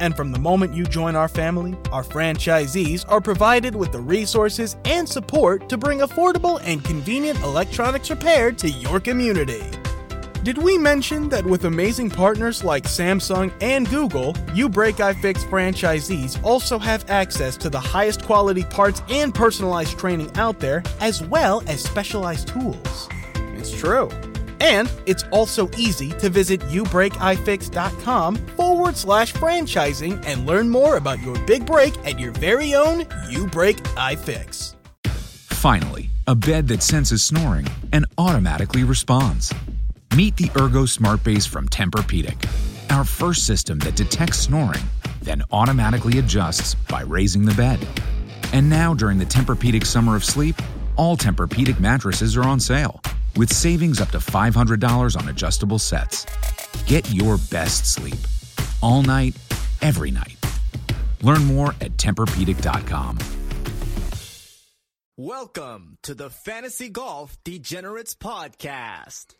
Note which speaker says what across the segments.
Speaker 1: and from the moment you join our family, our franchisees are provided with the resources and support to bring affordable and convenient electronics repair to your community. Did we mention that with amazing partners like Samsung and Google, You Break iFix franchisees also have access to the highest quality parts and personalized training out there, as well as specialized tools? It's true. And it's also easy to visit youbreakifix.com forward slash franchising and learn more about your big break at your very own You Break iFix.
Speaker 2: Finally, a bed that senses snoring and automatically responds. Meet the Ergo Smart Base from Tempur-Pedic, our first system that detects snoring, then automatically adjusts by raising the bed. And now, during the Tempur-Pedic Summer of Sleep, all Tempur-Pedic mattresses are on sale with savings up to $500 on adjustable sets. Get your best sleep all night, every night. Learn more at TempurPedic.com.
Speaker 3: Welcome to the Fantasy Golf Degenerates Podcast.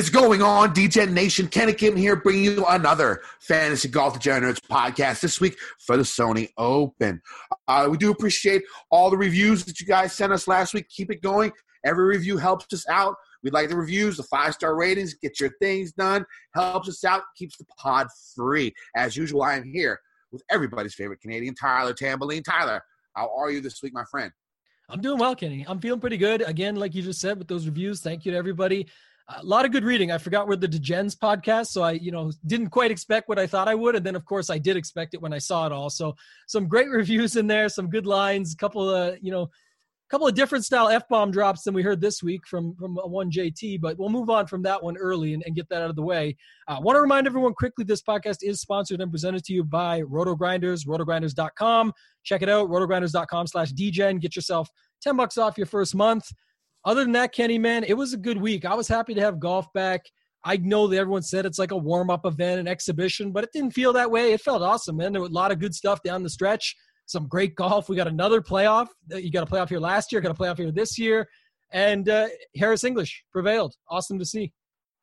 Speaker 4: Is going on, DJ Nation? Kenny Kim here, bringing you another Fantasy Golf Degenerates podcast this week for the Sony Open. Uh, we do appreciate all the reviews that you guys sent us last week. Keep it going. Every review helps us out. We'd like the reviews, the five star ratings, get your things done, helps us out, keeps the pod free. As usual, I am here with everybody's favorite Canadian, Tyler Tamboline. Tyler, how are you this week, my friend?
Speaker 5: I'm doing well, Kenny. I'm feeling pretty good. Again, like you just said, with those reviews, thank you to everybody. A lot of good reading. I forgot we're the Degens podcast, so I, you know, didn't quite expect what I thought I would, and then of course I did expect it when I saw it all. So some great reviews in there, some good lines, a couple of, you know, couple of different style f bomb drops than we heard this week from from one JT. But we'll move on from that one early and, and get that out of the way. I uh, want to remind everyone quickly: this podcast is sponsored and presented to you by RotoGrinders, RotoGrinders.com. Check it out, RotoGrinders.com/slash/dgen. Get yourself ten bucks off your first month. Other than that, Kenny, man, it was a good week. I was happy to have golf back. I know that everyone said it's like a warm up event, an exhibition, but it didn't feel that way. It felt awesome, man. There was a lot of good stuff down the stretch. Some great golf. We got another playoff. You got a playoff here last year, got a playoff here this year. And uh, Harris English prevailed. Awesome to see.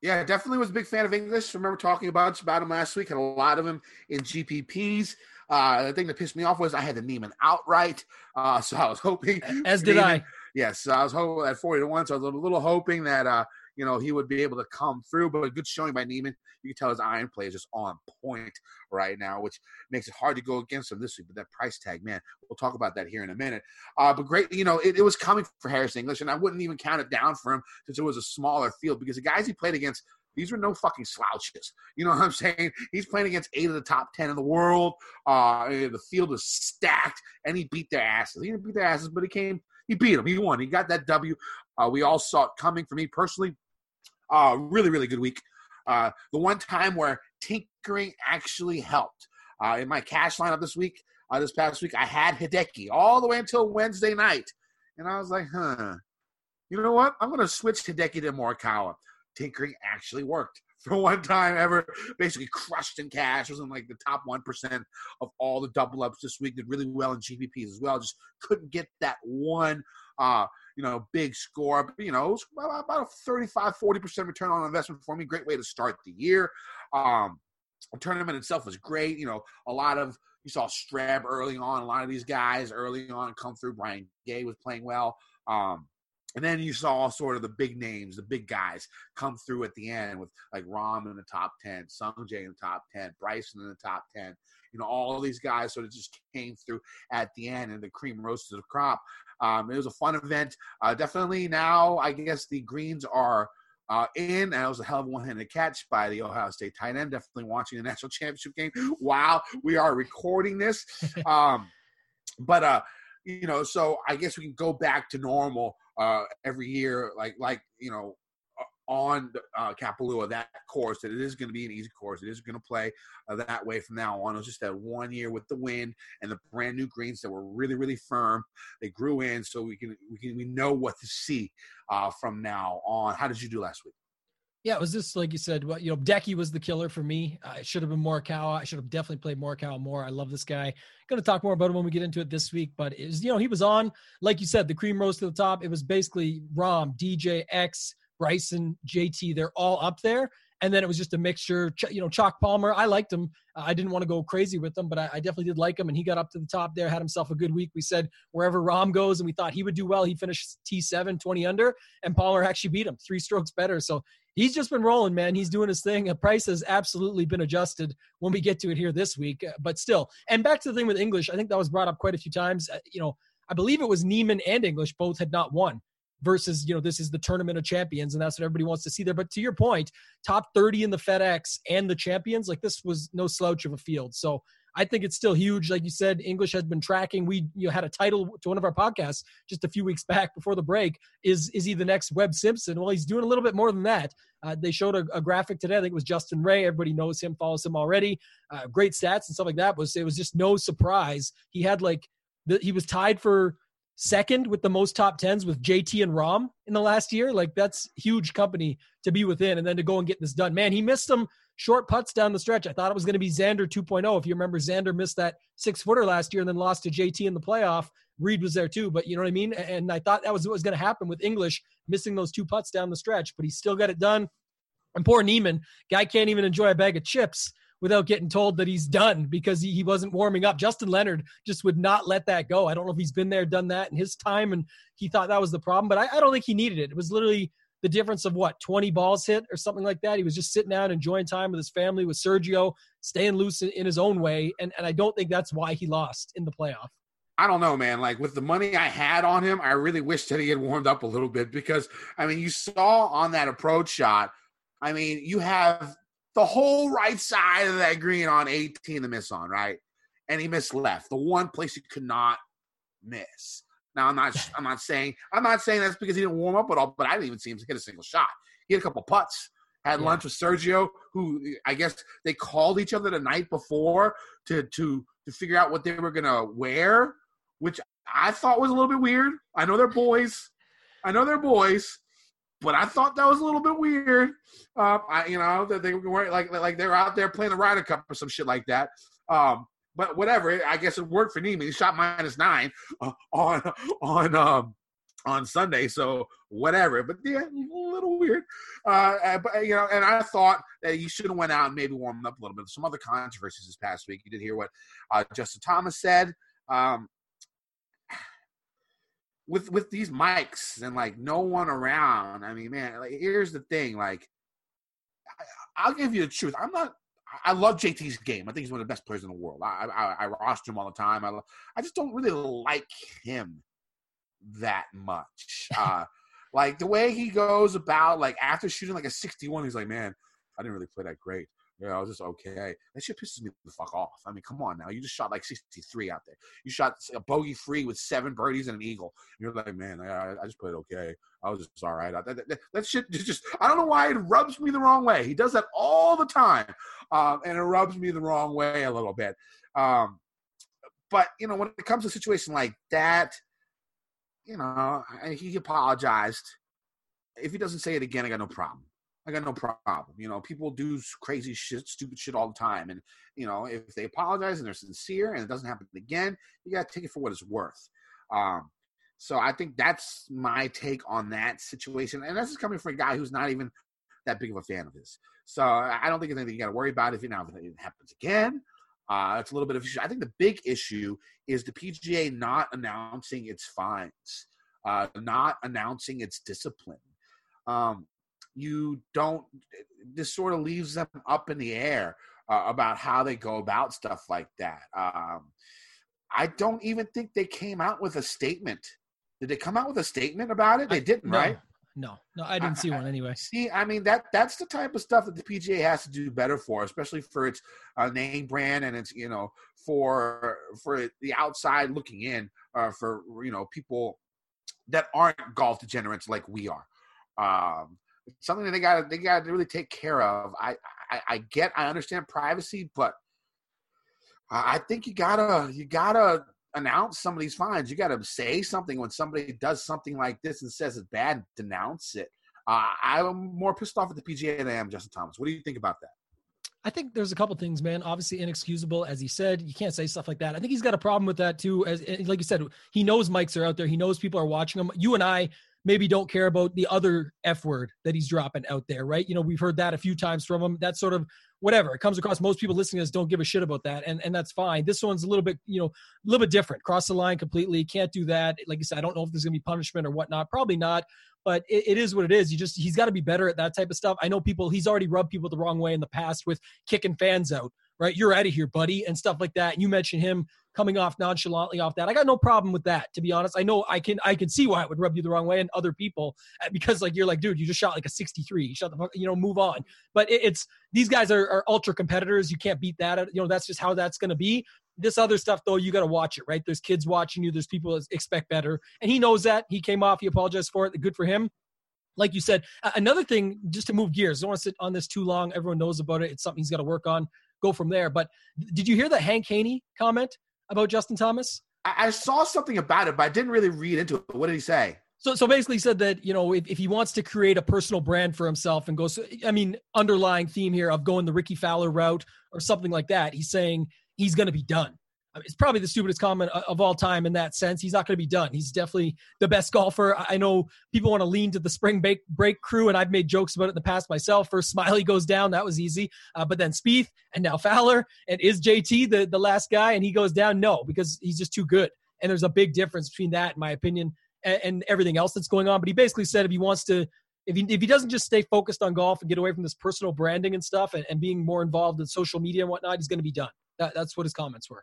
Speaker 4: Yeah, definitely was a big fan of English. Remember talking about about him last week. Had a lot of him in GPPs. Uh, the thing that pissed me off was I had the Niemann outright. Uh, so I was hoping,
Speaker 5: as did
Speaker 4: Niemann,
Speaker 5: I.
Speaker 4: Yes, I was hoping at forty to one. So I was a little hoping that uh, you know he would be able to come through. But a good showing by Niemann. You can tell his iron play is just on point right now, which makes it hard to go against him this week. But that price tag, man, we'll talk about that here in a minute. Uh, but great, you know, it, it was coming for Harris English, and I wouldn't even count it down for him since it was a smaller field because the guys he played against these were no fucking slouches. You know what I'm saying? He's playing against eight of the top ten in the world. Uh, the field is stacked, and he beat their asses. He didn't beat their asses, but he came. He beat him. He won. He got that W. Uh, we all saw it coming. For me personally, uh, really, really good week. Uh, the one time where tinkering actually helped. Uh, in my cash lineup this week, uh, this past week, I had Hideki all the way until Wednesday night, and I was like, huh. You know what? I'm going to switch Hideki to Morikawa tinkering actually worked for one time ever. Basically crushed in cash. Was in like the top one percent of all the double ups this week. Did really well in GPPs as well. Just couldn't get that one. Uh, you know, big score. But, you know, about a 35, 40% return on investment for me. Great way to start the year. Um, the tournament itself was great. You know, a lot of you saw Streb early on. A lot of these guys early on come through. Brian Gay was playing well. Um, and then you saw sort of the big names, the big guys come through at the end with like Rahm in the top 10, Sung Jae in the top 10, Bryson in the top 10. You know, all these guys sort of just came through at the end and the cream rose to the crop. Um, it was a fun event. Uh, definitely now, I guess the greens are uh, in. That was a hell of a one-handed catch by the Ohio State tight end. Definitely watching the national championship game while we are recording this. Um, but uh, you know, so I guess we can go back to normal uh, every year, like like you know, on uh, Kapalua that course that it is going to be an easy course. It is going to play uh, that way from now on. It was just that one year with the wind and the brand new greens that were really really firm. They grew in, so we can we can we know what to see uh, from now on. How did you do last week?
Speaker 5: Yeah, it was just like you said. Well, you know, Decky was the killer for me. I should have been Morikawa. I should have definitely played Morikawa more. I love this guy. Going to talk more about him when we get into it this week. But it was, you know, he was on, like you said, the cream rose to the top. It was basically Rahm, DJ, X, Bryson, JT. They're all up there. And then it was just a mixture. You know, Chalk Palmer. I liked him. I didn't want to go crazy with him, but I, I definitely did like him. And he got up to the top there, had himself a good week. We said wherever Rahm goes, and we thought he would do well. He finished T7, 20 under, and Palmer actually beat him three strokes better. So he's just been rolling, man. He's doing his thing. A price has absolutely been adjusted when we get to it here this week, uh, but still. And back to the thing with English, I think that was brought up quite a few times. Uh, you know, I believe it was Niemann and English both had not won. Versus, you know, this is the tournament of champions, and that's what everybody wants to see there. But to your point, top 30 in the FedEx and the champions, like this was no slouch of a field. So I think it's still huge. Like you said, English has been tracking. We you know, had a title to one of our podcasts just a few weeks back before the break. Is is he the next Webb Simpson? Well, he's doing a little bit more than that. Uh, they showed a, a graphic today. I think it was Justin Ray. Everybody knows him, follows him already. Uh, great stats and stuff like that. Was it was just no surprise. He had like the, he was tied for second with the most top tens with JT and Rahm in the last year. Like that's huge company to be within, and then to go and get this done. Man, he missed some short putts down the stretch. I thought it was going to be Xander 2.0. If you remember, Xander missed that six footer last year and then lost to JT in the playoff. Reed was there too, but you know what I mean. And I thought that was what was going to happen with English missing those two putts down the stretch, but he still got it done. And poor Niemann, guy can't even enjoy a bag of chips without getting told that he's done because he, he wasn't warming up. Justin Leonard just would not let that go. I don't know if he's been there, done that in his time, and he thought that was the problem, but I, I don't think he needed it. It was literally the difference of what 20 balls hit or something like that. He was just sitting down, enjoying time with his family, with Sergio, staying loose in, in his own way, and and I don't think that's why he lost in the playoff.
Speaker 4: I don't know, man. Like with the money I had on him, I really wish that he had warmed up a little bit because I mean, you saw on that approach shot. I mean, you have the whole right side of that green on 18 to miss on, right? And he missed left, the one place he could not miss. Now I'm not I'm not saying I'm not saying that's because he didn't warm up at all, but I didn't even see him hit a single shot. He had a couple putts. Had
Speaker 5: Yeah.
Speaker 4: lunch with Sergio, who I guess they called each other the night before to to to figure out what they were gonna wear, which I thought was a little bit weird. I know they're boys. I know they're boys, but I thought that was a little bit weird. Um, I, you know, that they were like like they were out there playing the Ryder Cup or some shit like that. Um, but whatever. I guess it worked for Niemann. He shot minus nine uh, on on um, on Sunday, so whatever. But yeah, a little weird. Uh, uh, but you know, and I thought that he should have went out and maybe warmed up a little bit. Some other controversies this past week. You did hear what uh, Justin Thomas said. Um, with with these mics and like no one around. I mean, man, like here's the thing. Like, I, I'll give you the truth. I'm not. I love JT's game. I think he's one of the best players in the world. I I, I roster him all the time. I I just don't really like him that much. Uh, like the way he goes about like after shooting like a 61, he's like, man, I didn't really play that great. Yeah, I was just okay. That shit pisses me the fuck off. I mean, come on now. You just shot like 63 out there. You shot a bogey free with seven birdies and an eagle. You're like, man, I, I just played okay. I was just all right. That, that, that, shit just, just, I don't know why it rubs me the wrong way. He does that all the time. Um, and it rubs me the wrong way a little bit. Um, but, you know, when it comes to a situation like that, you know, he apologized. If he doesn't say it again, I got no problem. I got no problem. You know, people do crazy shit, stupid shit all the time, and you know, if they apologize and they're sincere and it doesn't happen again, you got to take it for what it's worth. Um, so I think that's my take on that situation, and this is coming from a guy who's not even that big of a fan of his. So I don't think it's anything you got to worry about if it now if it happens again. Uh, it's a little bit of issue. I think the big issue is the PGA not announcing its fines, uh, not announcing its discipline. Um, you don't. This sort of leaves them up in the air uh, about how they go about stuff like that. Um, I don't even think they came out with a statement. Did they come out with a statement about it? They
Speaker 5: I-
Speaker 4: didn't,
Speaker 5: no,
Speaker 4: right?
Speaker 5: No, no, I didn't see one anyway.
Speaker 4: See, I mean that that's the type of stuff that the PGA has to do better for, especially for its uh, name brand and its you know for for the outside looking in, uh, for you know people that aren't golf degenerates like we are. Um, it's something that they got they got to really take care of. I, I I get I understand privacy, but I think you gotta you gotta announce some of these fines. You gotta say something when somebody does something like this and says it's bad. Denounce it. Uh, I'm more pissed off at the PGA than I am Justin Thomas. What do you think about that?
Speaker 5: I think there's a couple things, man. Obviously, inexcusable, as he said. You can't say stuff like that. I think he's got a problem with that too. As like you said, he knows mics are out there. He knows people are watching him. You and I maybe don't care about the other f word that he's dropping out there, right? You know, we've heard that a few times from him. That's sort of whatever it comes across. Most people listening to don't give a shit about that, and and that's fine. This one's a little bit, you know, a little bit different. Cross the line completely. Can't do that. Like I said, I don't know if there's gonna be punishment or whatnot. Probably not. But it, it is what it is. You just he's got to be better at that type of stuff. I know people. He's already rubbed people the wrong way in the past with kicking fans out. Right, you're out of here, buddy, and stuff like that. And you mentioned him coming off nonchalantly off that. I got no problem with that, to be honest. I know I can I can see why it would rub you the wrong way and other people uh, because like you're like, dude, you just shot like a 63. Shut the fuck, you know, move on. But it, it's these guys are, are ultra competitors. You can't beat that. You know, that's just how that's going to be. This other stuff though, you got to watch it, right? There's kids watching you. There's people expect better, and he knows that. He came off. He apologized for it. Good for him like you said, another thing, just to move gears, I don't want to sit on this too long. Everyone knows about it. It's something he's got to work on. Go from there. But did you hear that Hank Haney comment about Justin Thomas?
Speaker 4: I, I saw something about it, but I didn't really read into it. What did he say?
Speaker 5: So, so basically, he said that you know if, if he wants to create a personal brand for himself and goes, I mean, underlying theme here of going the Rickie Fowler route or something like that, he's saying he's going to be done. It's probably the stupidest comment of all time in that sense. He's not going to be done. He's definitely the best golfer. I I know people want to lean to the spring break, break crew, and I've made jokes about it in the past myself. First, Smylie goes down, that was easy, uh, but then Spieth and now Fowler, and is JT the the last guy, and he goes down? No, because he's just too good. And there's a big difference between that, in my opinion, and, and everything else that's going on. But he basically said if he wants to, if he if he doesn't just stay focused on golf and get away from this personal branding and stuff, and, and being more involved in social media and whatnot, he's going to be done. That, that's what his comments were.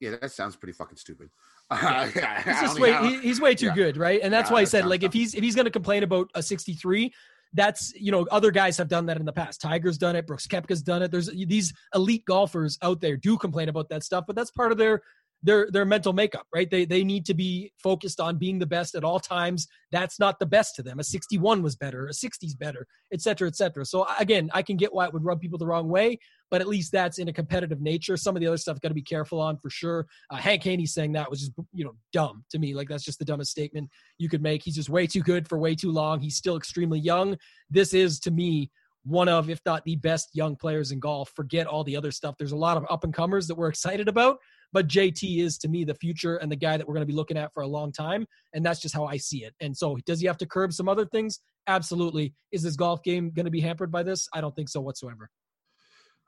Speaker 4: Yeah, that sounds pretty fucking stupid.
Speaker 5: Yeah.
Speaker 4: Yeah,
Speaker 5: He's just way he, he's way too
Speaker 4: yeah.
Speaker 5: good, right? And that's
Speaker 4: Yeah,
Speaker 5: why
Speaker 4: that
Speaker 5: said like if he's if he's going to complain about a 63, that's you know other guys have done that in the past. Tiger's done it, Brooks Koepka's done it. There's these elite golfers out there do complain about that stuff, but that's part of their their their mental makeup, right? They they need to be focused on being the best at all times. That's not the best to them. A 61 was better, a 60's better, et cetera, et cetera. So again, I can get why it would rub people the wrong way, but at least that's in a competitive nature. Some of the other stuff got to be careful on for sure. Uh, Hank Haney saying that was just you know dumb to me. Like that's just the dumbest statement you could make. He's just way too good for way too long. He's still extremely young. This is to me one of, if not the best young players in golf. Forget all the other stuff. There's a lot of up and comers that we're excited about, but JT is to me the future and the guy that we're going to be looking at for a long time. And that's just how I see it. And so, does he have to curb some other things? Absolutely. Is his golf game going to be hampered by this? I don't think so whatsoever.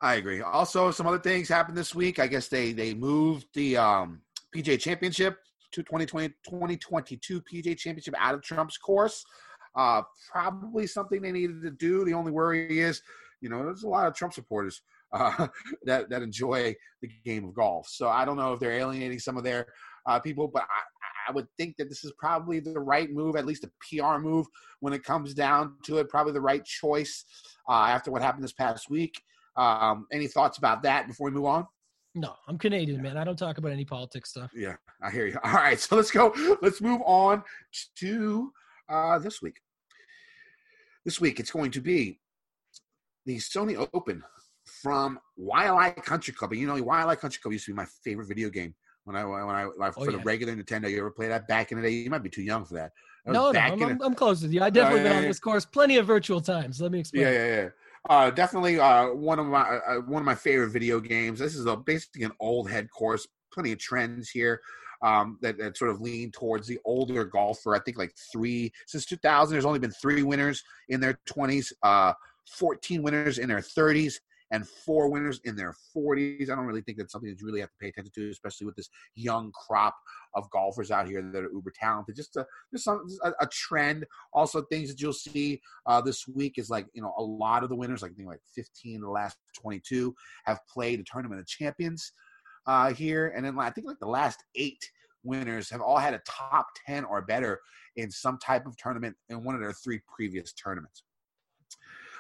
Speaker 4: I agree. Also, some other things happened this week. I guess they they moved the um, PGA Championship to 2020 2022 PGA Championship out of Trump's course. Uh, probably something they needed to do. The only worry is, you know, there's a lot of Trump supporters uh, that that enjoy the game of golf. So I don't know if they're alienating some of their uh, people, but I, I would think that this is probably the right move, at least a PR move when it comes down to it. Probably the right choice uh, after what happened this past week. Um, any thoughts about that before we move on?
Speaker 5: No, I'm Canadian, man. I don't talk about any politics stuff.
Speaker 4: Yeah, I hear you. All right, so let's go. Let's move on to uh, this week. This week, it's going to be the Sony Open from Waialae Country Club. And you know, Waialae Country Club used to be my favorite video game When I when I like,
Speaker 5: Oh,
Speaker 4: for the regular Nintendo, you ever play that back in the day? You might be too young for that. That
Speaker 5: No, no, I'm, I'm, I'm close with you. I definitely
Speaker 4: yeah,
Speaker 5: been on this course plenty of virtual times. Let me explain.
Speaker 4: Yeah, yeah, yeah. Uh, definitely uh, one of my uh, one of my favorite video games. This is a, basically an old head course. Plenty of trends here um, that, that sort of lean towards the older golfer. I think like three since 2000. There's only been three winners in their 20s, uh, 14 winners in their 30s, and four winners in their 40s. I don't really think that's something that you really have to pay attention to, especially with this young crop of golfers out here that are uber talented. Just a just some, a, a trend. Also, things that you'll see uh, this week is like you know a lot of the winners, like I think like 15 of the last 22, have played a tournament of champions uh, here, and then I think like the last eight winners have all had a top 10 or better in some type of tournament in one of their three previous tournaments.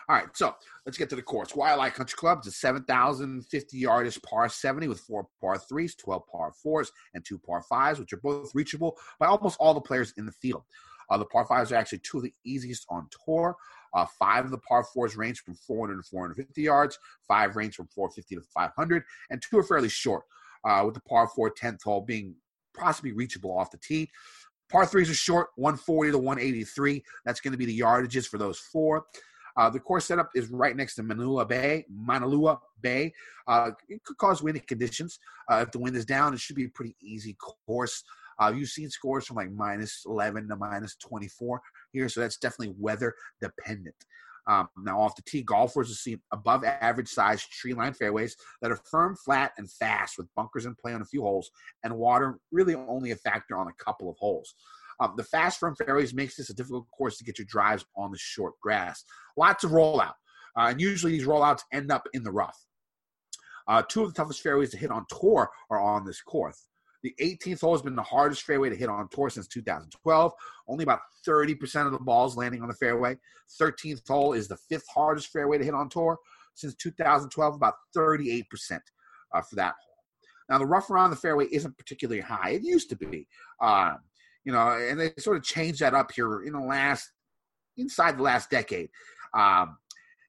Speaker 4: All right, so let's get to the course. Waialae Country Club is a 7,050 yardish par 70 with four par threes, 12 par fours, and two par fives, which are both reachable by almost all the players in the field. Uh, the par fives are actually two of the easiest on tour. Uh, five of the par fours range from 400 to 450 yards, five range from 450 to 500, and two are fairly short, uh, with the par four 10th hole being possibly reachable off the tee. Par threes are short, 140 to 183. That's going to be the yardages for those four. Uh, the course setup is right next to Manua Bay. Maunalua Bay. Uh, it could cause windy conditions. Uh, if the wind is down, it should be a pretty easy course. Uh, you've seen scores from like minus 11 to minus 24 here, so that's definitely weather dependent. Um, now, off the tee, golfers will see above average size tree line fairways that are firm, flat, and fast with bunkers in play on a few holes and water really only a factor on a couple of holes. Um, the fast firm fairways makes this a difficult course to get your drives on the short grass. Lots of rollout, uh, and usually these rollouts end up in the rough. Uh, two of the toughest fairways to hit on tour are on this course. The 18th hole has been the hardest fairway to hit on tour since 2012. Only about 30% of the balls landing on the fairway. 13th hole is the fifth hardest fairway to hit on tour since 2012, about 38% uh, for that hole. Now, the rough around the fairway isn't particularly high. It used to be. Um, you know, and they sort of changed that up here in the last, inside the last decade. Um,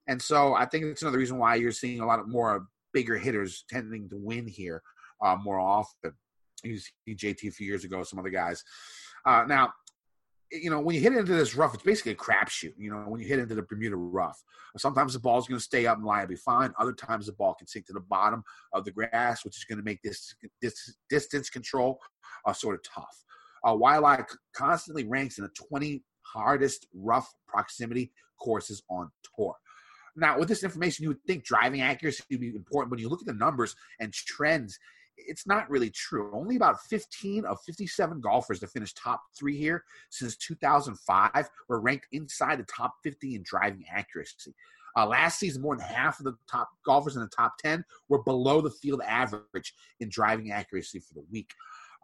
Speaker 4: and so I think it's another reason why you're seeing a lot of more bigger hitters tending to win here uh, more often. You see JT a few years ago, some other guys. Uh, now, you know, when you hit into this rough, it's basically a crapshoot. You know, when you hit into the Bermuda rough, sometimes the ball's going to stay up and lie and be fine. Other times the ball can sink to the bottom of the grass, which is going to make this, this distance control uh, sort of tough. Uh, Waialae constantly ranks in the 20 hardest rough proximity courses on tour. Now, with this information, you would think driving accuracy would be important. But you look at the numbers and trends, it's not really true. Only about 15 of 57 golfers that finished top three here since 2005 were ranked inside the top 50 in driving accuracy. Uh, last season, more than half of the top golfers in the top 10 were below the field average in driving accuracy for the week.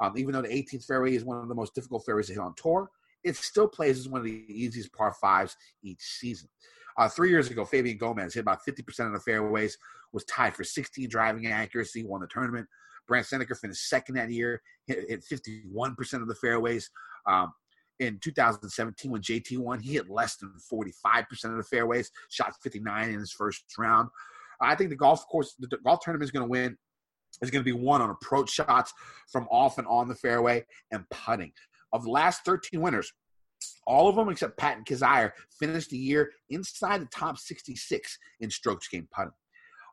Speaker 4: Um, even though the 18th fairway is one of the most difficult fairways to hit on tour, it still plays as one of the easiest par fives each season. Uh, three years ago, Fabian Gomez hit about 50% of the fairways, was tied for 16 driving accuracy, won the tournament. Brandt Snedeker finished second that year, hit, hit 51% of the fairways. Um, in 2017, when JT won, he hit less than 45% of the fairways, shot 59 in his first round. I think the golf course, the golf tournament is going to win. Is going to be won on approach shots from off and on the fairway and putting. Of the last 13 winners, all of them except Patton Kizzire finished the year inside the top 66 in strokes gained putting.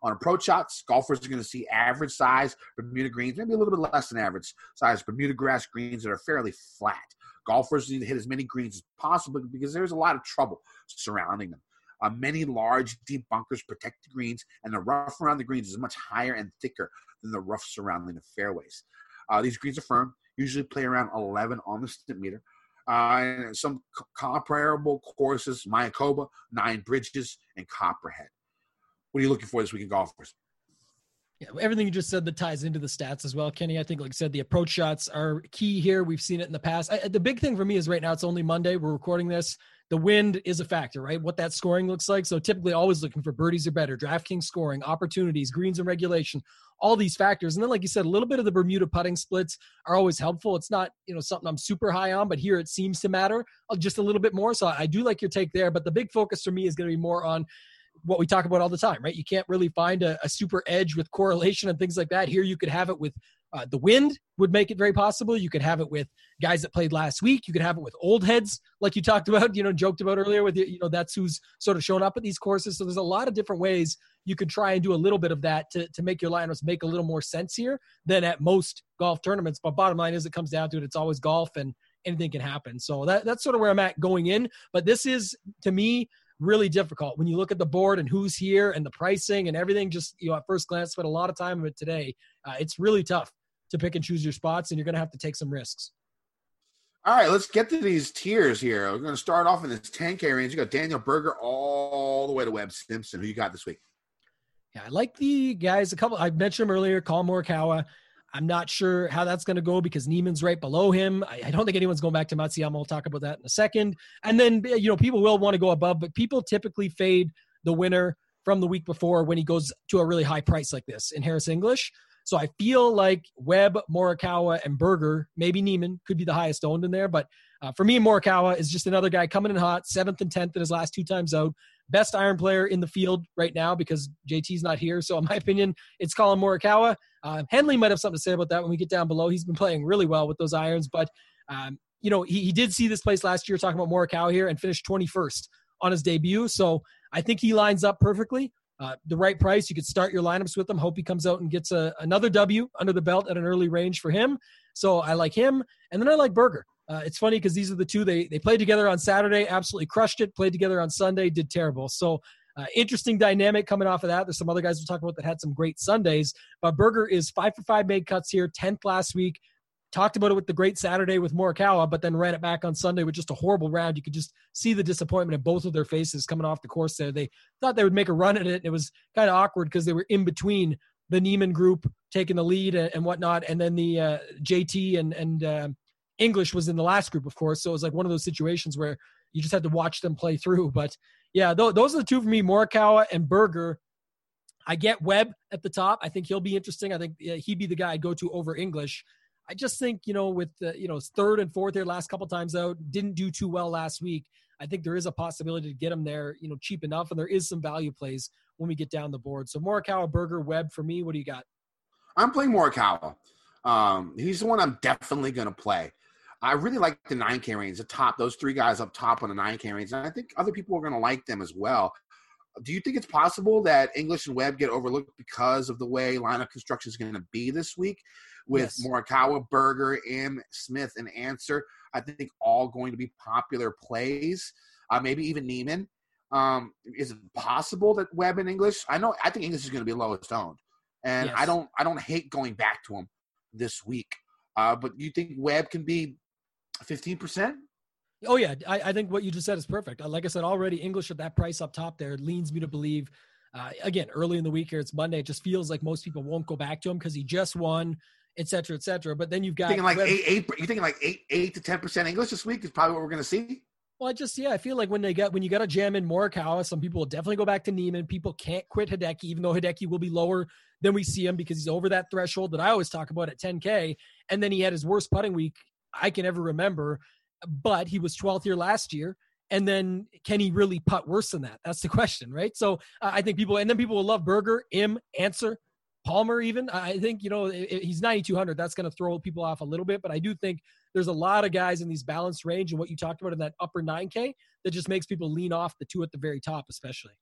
Speaker 4: On approach shots, golfers are going to see average size Bermuda greens, maybe a little bit less than average size Bermuda grass greens that are fairly flat. Golfers need to hit as many greens as possible because there's a lot of trouble surrounding them. Uh, many large, deep bunkers protect the greens, and the rough around the greens is much higher and thicker than the rough surrounding the fairways. Uh, these greens are firm, usually play around 11 on the Stimpmeter. Uh, and some comparable courses, Mayakoba, Nine Bridges, and Copperhead. What are you looking for this week in golfers?
Speaker 5: Yeah, everything you just said that ties into the stats as well, Kenny. I think, like I said, the approach shots are key here. We've seen it in the past. I, the big thing for me is right now it's only Monday. We're recording this. The wind is a factor, right? What that scoring looks like. So typically, always looking for birdies or better, DraftKings scoring, opportunities, greens and regulation, all these factors. And then, like you said, a little bit of the Bermuda putting splits are always helpful. It's not, you know, something I'm super high on, but here it seems to matter uh, just a little bit more. So I do like your take there. But the big focus for me is going to be more on what we talk about all the time, right? You can't really find a, a super edge with correlation and things like that. Here you could have it with Uh, the wind would make it very possible. You could have it with guys that played last week. You could have it with old heads, like you talked about, you know, joked about earlier. With you know, that's who's sort of shown up at these courses. So there's a lot of different ways you could try and do a little bit of that to to make your lineups make a little more sense here than at most golf tournaments. But bottom line is, it comes down to it. It's always golf, and anything can happen. So that that's sort of where I'm at going in. But this is to me really difficult when you look at the board and who's here and the pricing and everything. Just you know, at first glance, spent a lot of time of it today. Uh, it's really tough to pick and choose your spots, and you're going to have to take some risks.
Speaker 4: All right, let's get to these tiers here. We're going to start off in this 10K range. You got Daniel Berger all the way to Webb Simpson. Who you got this week?
Speaker 5: Yeah, I like the guys. A couple I mentioned them earlier. Collin Morikawa. I'm not sure how that's going to go because Niemann's right below him. I, I, don't think anyone's going back to Matsuyama. We'll talk about that in a second. And then you know people will want to go above, but people typically fade the winner from the week before when he goes to a really high price like this in Harris English. So I feel like Webb, Morikawa, and Berger, maybe Niemann could be the highest owned in there. But uh, for me, Morikawa is just another guy coming in hot, seventh and tenth in his last two times out. Best iron player in the field right now because JT's not here. So in my opinion, it's Collin Morikawa. Uh, Henley might have something to say about that when we get down below. He's been playing really well with those irons, but um, you know he, he did see this place last year talking about Morikawa here and finished 21st on his debut. So I think he lines up perfectly. Uh, the right price. You could start your lineups with him. Hope he comes out and gets a, another W under the belt at an early range for him. So I like him. And then I like Berger. Uh, it's funny because these are the two they they played together on Saturday, absolutely crushed it. Played together on Sunday, did terrible. So uh, interesting dynamic coming off of that. There's some other guys we'll talk about that had some great Sundays, but Berger is five for five made cuts here, tenth last week. Talked about it with the great Saturday with Morikawa, but then ran it back on Sunday with just a horrible round. You could just see the disappointment in both of their faces coming off the course there. They thought they would make a run at it, it was kind of awkward because they were in between the Niemann group taking the lead and, and whatnot, and then the uh, JT and and uh, English was in the last group, of course. So it was like one of those situations where you just had to watch them play through. But yeah, th- those are the two for me: Morikawa and Berger. I get Webb at the top. I think he'll be interesting. I think he'd be the guy I'd go to over English. I just think you know with the, you know third and fourth here last couple times out didn't do too well last week. I think there is a possibility to get them there, you know, cheap enough, and there is some value plays when we get down the board. So Morikawa, Berger, Webb for me. What do you got?
Speaker 4: I'm playing Morikawa. Um, he's the one I'm definitely going to play. I really like the 9K range, the top, those three guys up top on the 9K range. And I think other people are going to like them as well. Do you think it's possible that English and Webb get overlooked because of the way lineup construction is going to be this week with yes. Morikawa, Berger, M, Smith, and Ancer? I think all going to be popular plays. Uh, maybe even Niemann. Um, is it possible that Webb and English? I know. I think English is going to be lowest owned, and yes. I don't. I don't hate going back to him this week. Uh, but you think Webb can be 15%?
Speaker 5: Oh yeah, I, I, think what you just said is perfect. Uh, like I said already, English at that price up top there leans me to believe. Uh, again, early in the week here, it's Monday. It just feels like most people won't go back to him because he just won, et cetera, et cetera. But then you've got
Speaker 4: thinking like eight, eight. You thinking like eight, eight to ten percent English this week is probably what we're going to see.
Speaker 5: Well, I just yeah, I feel like when they get when you got a jam in Morikawa, some people will definitely go back to Niemann. People can't quit Hideki, even though Hideki will be lower than we see him because he's over that threshold that I always talk about at 10K. And then he had his worst putting week I can ever remember but he was 12th here last year. And then can he really putt worse than that? That's the question, right? So uh, I think people, and then people will love Berger, Im, Ancer, Palmer, even. I think, you know, he's 9,200. That's going to throw people off a little bit. But I do think there's a lot of guys in these balanced range and what you talked about in that upper 9K that just makes people lean off the two at the very top, especially.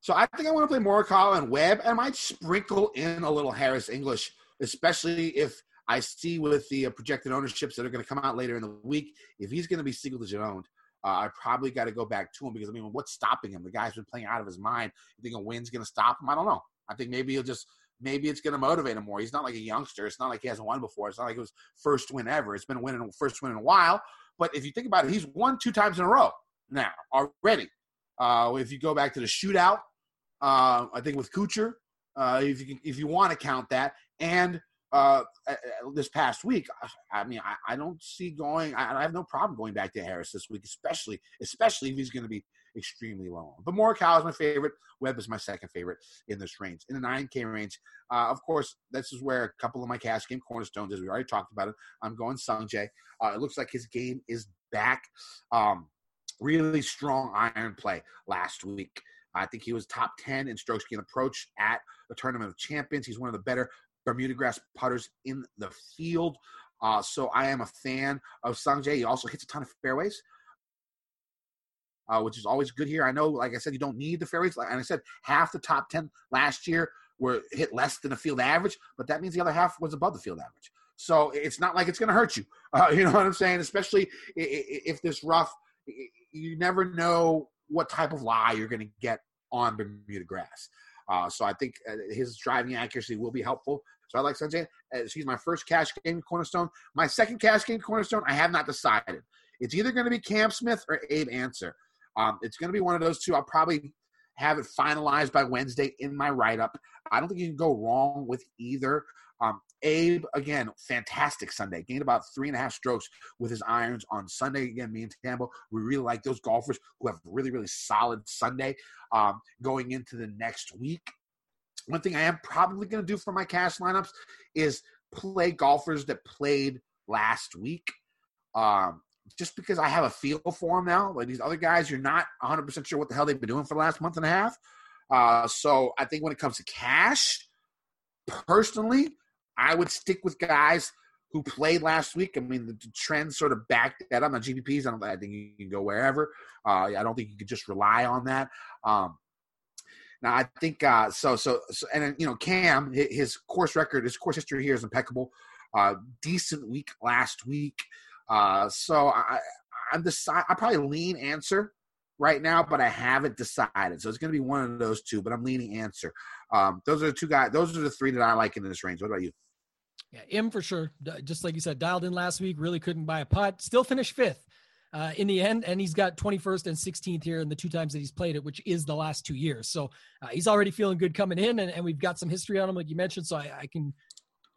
Speaker 4: So I think I want to play Morikawa and Webb. And I might sprinkle in a little Harris English, especially if I see with the uh, projected ownerships that are going to come out later in the week, if he's going to be single digit owned, uh, I probably got to go back to him because I mean, what's stopping him? The guy's been playing out of his mind. You think a win's going to stop him? I don't know. I think maybe he'll just maybe it's going to motivate him more. He's not like a youngster. It's not like he hasn't won before. It's not like it was first win ever. It's been a win in first win in a while. But if you think about it, he's won two times in a row now already. Uh, if you go back to the shootout, uh, I think with Kuchar, uh, if you if you want to count that, and uh, this past week. I mean, I, I don't see going. I, I, have no problem going back to Harris this week, especially especially if he's going to be extremely low. But Morikawa is my favorite. Webb is my second favorite in this range. In the 9K range, uh, of course, this is where a couple of my cash game cornerstones, as we already talked about it. I'm going Sungjae. Uh, it looks like his game is back. Um, really strong iron play last week. I think he was top 10 in strokes gained approach at the Tournament of Champions. He's one of the better Bermuda grass putters in the field. Uh, so I am a fan of Sung Jae. He also hits a ton of fairways, uh, which is always good here. I know, like I said, you don't need the fairways. Like- And I said half the top 10 last year were hit less than the field average, but that means the other half was above the field average. So it's not like it's going to hurt you. Uh, you know what I'm saying? Especially if this rough, you never know what type of lie you're going to get on Bermuda grass. Uh, so I think uh, his driving accuracy will be helpful. So I like Sungjae. Uh, she's my first cash game cornerstone. My second cash game cornerstone, I have not decided. It's either going to be Cam Smith or Abe Ancer. Um, it's going to be one of those two. I'll probably have it finalized by Wednesday in my write up. I don't think you can go wrong with either. Um, Abe, again, fantastic Sunday. Gained about three and a half strokes with his irons on Sunday. Again, me and Tambo, we really like those golfers who have really, really solid Sunday um, going into the next week. One thing I am probably going to do for my cash lineups is play golfers that played last week. Um, just because I have a feel for them now. Like these other guys, you're not 100% sure what the hell they've been doing for the last month and a half. Uh, so I think when it comes to cash, personally, I would stick with guys who played last week. I mean, the, the trend sort of backed that up on GPPs. I don't. I think you can go wherever. Uh, I don't think you can just rely on that. Um, now I think uh, so. So, so and you know, Cam, his course record, his course history here is impeccable. Uh, decent week last week. Uh, so I, I'm decide. I probably lean Ancer right now, but I haven't decided. So it's going to be one of those two. But I'm leaning Ancer. Um, those are the two guys. Those are the three that I like in this range. What about you?
Speaker 5: Yeah, him for sure. Just like you said, dialed in last week, really couldn't buy a putt. Still finished fifth uh, in the end, and he's got 21st and 16th here in the two times that he's played it, which is the last two years. So uh, he's already feeling good coming in, and, and we've got some history on him, like you mentioned. So I, I can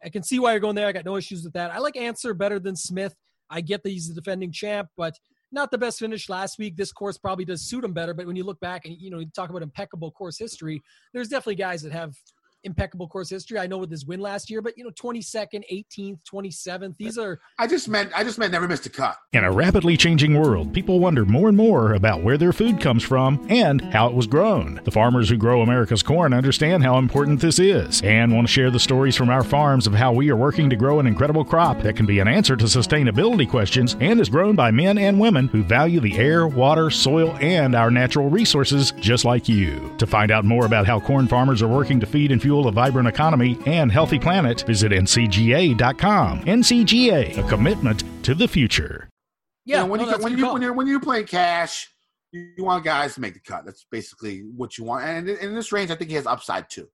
Speaker 5: I can see why you're going there. I got no issues with that. I like Ancer better than Smith. I get that he's the defending champ, but not the best finish last week. This course probably does suit him better. But when you look back and you know you talk about impeccable course history, there's definitely guys that have impeccable course history. I know with his win last year, but you know, 22nd, 18th, 27th, these are
Speaker 4: I just meant. I just meant never missed a cut.
Speaker 6: In a rapidly changing world, people wonder more and more about where their food comes from and how it was grown. The farmers who grow America's corn understand how important this is and want to share the stories from our farms of how we are working to grow an incredible crop that can be an answer to sustainability questions and is grown by men and women who value the air, water, soil, and our natural resources just like you. To find out more about how corn farmers are working to feed and fuel a vibrant economy and healthy planet, visit ncga.com. NCGA, a commitment to the future.
Speaker 4: You
Speaker 5: yeah.
Speaker 4: know, when
Speaker 5: no,
Speaker 4: you
Speaker 5: that's
Speaker 4: when you, when, you're, when you're playing cash, you, you want guys to make the cut. That's basically what you want. And in, in this range, I think he has upside too.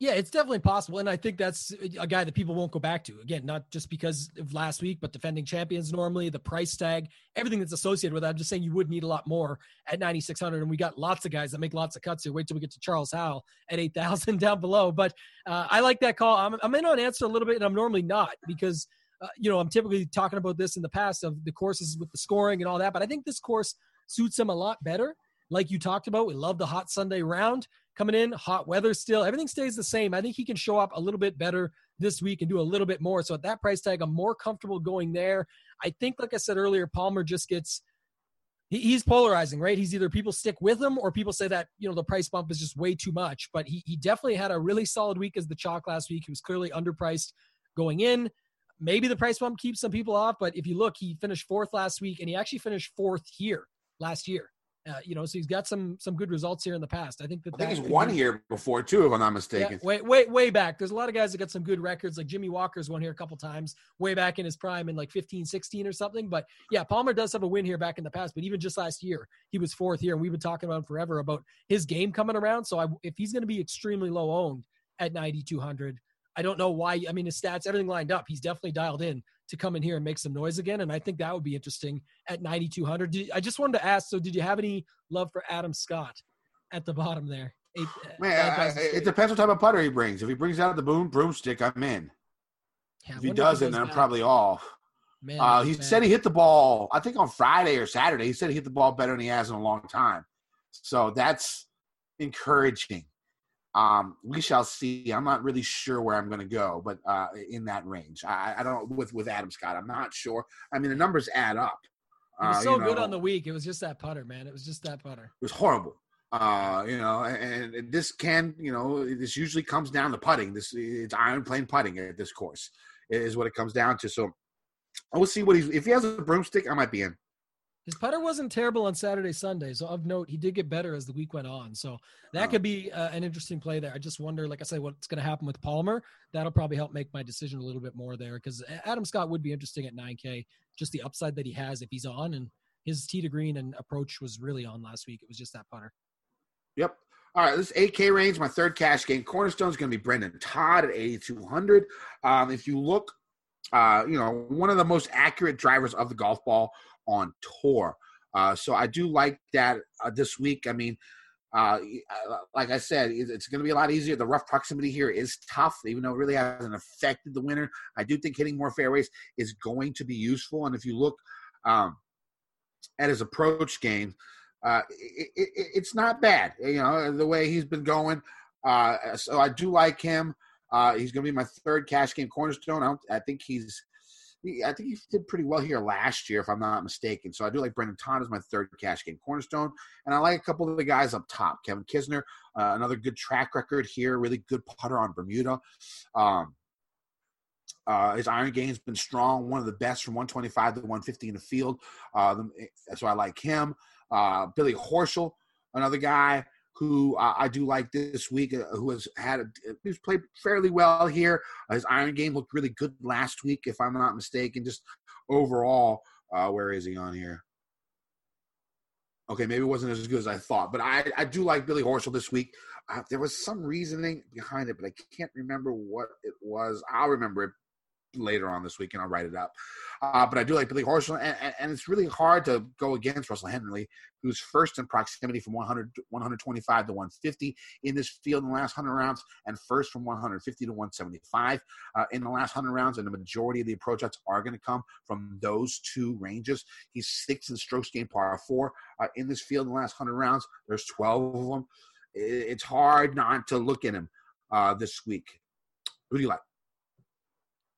Speaker 5: Yeah, it's definitely possible, and I think that's a guy that people won't go back to again. Not just because of last week, but defending champions normally, the price tag, everything that's associated with that. I'm just saying you would need a lot more at 9600, and we got lots of guys that make lots of cuts here. Wait till we get to Charles Howell at 8000 down below. But uh, I like that call. I'm, I'm in on Ancer a little bit, and I'm normally not because uh, you know I'm typically talking about this in the past of the courses with the scoring and all that. But I think this course suits him a lot better. Like you talked about, we love the hot Sunday round coming in, hot weather still. Everything stays the same. I think he can show up a little bit better this week and do a little bit more. So at that price tag, I'm more comfortable going there. I think, like I said earlier, Palmer just gets he's polarizing, right? He's either people stick with him or people say that, you know, the price bump is just way too much. But he, he definitely had a really solid week as the chalk last week. He was clearly underpriced going in. Maybe the price bump keeps some people off, but if you look, he finished fourth last week and he actually finished fourth here last year. Uh, you know, so he's got some some good results here in the past. I think that
Speaker 4: I think he's won here before too, if I'm not
Speaker 5: yeah,
Speaker 4: mistaken.
Speaker 5: way, way, way back. There's a lot of guys that got some good records. Like Jimmy Walker's won here a couple times, way back in his prime in like 15, 16 or something. But yeah, Palmer does have a win here back in the past. But even just last year, he was fourth here, and we've been talking about him forever about his game coming around. So I, if he's going to be extremely low owned at 9,200, I don't know why. I mean, his stats, everything lined up. He's definitely dialed in to come in here and make some noise again. And I think that would be interesting at 9,200. Did- I just wanted to ask. So, did you have any love for Adam Scott at the bottom there? Eight,
Speaker 4: Man, I- I-
Speaker 5: 5,000
Speaker 4: it depends what type of putter he brings. If he brings out the boom broomstick, I'm in.
Speaker 5: Yeah,
Speaker 4: If he doesn't, then I'm probably off.
Speaker 5: Man,
Speaker 4: Uh, he
Speaker 5: bad.
Speaker 4: said he hit the ball. I think on Friday or Saturday. He said he hit the ball better than he has in a long time. So that's encouraging. Um, we shall see. I'm not really sure where I'm going to go, but uh, in that range, I, I don't with with Adam Scott. I'm not sure. I mean, the numbers add up.
Speaker 5: He was
Speaker 4: Uh,
Speaker 5: so
Speaker 4: you
Speaker 5: good on the week. It was just that putter, man. It was just that putter.
Speaker 4: It was horrible. Uh, you know, and, and this can, you know, this usually comes down to putting. This it's iron plane putting at this course is what it comes down to. So I will see what he's. If he has a broomstick, I might be in.
Speaker 5: His putter wasn't terrible on Saturday, Sunday. So of note, he did get better as the week went on. So that
Speaker 4: Oh.
Speaker 5: could be uh, an interesting play there. I just wonder, like I said, what's going to happen with Palmer. That'll probably help make my decision a little bit more there because Adam Scott would be interesting at 9K. Just the upside that he has if he's on, and his tee to green and approach was really on last week. It was just that putter.
Speaker 4: Yep. All right, this 8K range, my third cash game. Cornerstone is going to be Brendon Todd at 8,200. Um, if you look, uh, you know, one of the most accurate drivers of the golf ball on tour. Uh, so I do like that uh, this week. I mean, uh, like I said, it's going to be a lot easier. The rough proximity here is tough, even though it really hasn't affected the winner. I do think hitting more fairways is going to be useful. And if you look um, at his approach game, uh, it, it, it's not bad. You know the way he's been going. Uh, so I do like him. Uh, he's going to be my third cash game cornerstone. I, I think he's. I think he did pretty well here last year, if I'm not mistaken. So I do like Brendon Todd as my third cash game cornerstone, and I like a couple of the guys up top. Kevin Kisner, uh, another good track record here, really good putter on Bermuda. Um, uh, his iron game's been strong, one of the best from 125 to 150 in the field. Uh, the- so I like him. Uh, Billy Horschel, another guy who I do like this week, uh, who has had a, who's played fairly well here. Uh, his iron game looked really good last week, if I'm not mistaken. Just overall, uh, where is he on here? Okay, maybe it wasn't as good as I thought, but I, I do like Billy Horschel this week. There was some reasoning behind it, but I can't remember what it was. I'll remember it later on this week and I'll write it up. Uh, but I do like Billy Horschel, and, and, and it's really hard to go against Russell Henley, who's first in proximity from 100, 125 to 150 in this field in the last 100 rounds, and first from 150 to 175 uh, in the last 100 rounds. And the majority of the approach shots are going to come from those two ranges. He's sixth in strokes gained par four uh, in this field in the last 100 rounds. There's 12 of them. It's hard not to look at him uh, this week. Who do you like?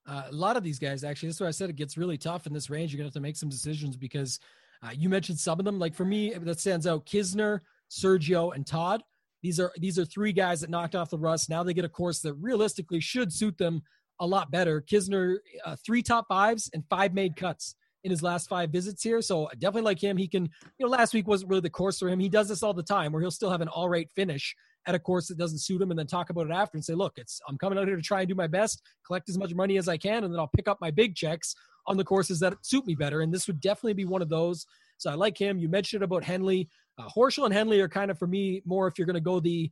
Speaker 5: Uh, a lot of these guys, actually, that's why I said it gets really tough in this range. You're gonna have to make some decisions because uh, you mentioned some of them. Like for me, that stands out: Kisner, Sergio, and Todd. These are these are three guys that knocked off the rust. Now they get a course that realistically should suit them a lot better. Kisner, uh, three top fives and five made cuts in his last five visits here. So I definitely like him. He can, you know, last week wasn't really the course for him. He does this all the time where he'll still have an all right finish at a course that doesn't suit him and then talk about it after and say, look, it's I'm coming out here to try and do my best, collect as much money as I can, and then I'll pick up my big checks on the courses that suit me better. And this would definitely be one of those. So I like him. You mentioned about Henley. Uh, Horschel and Henley are kind of for me more if you're going to go the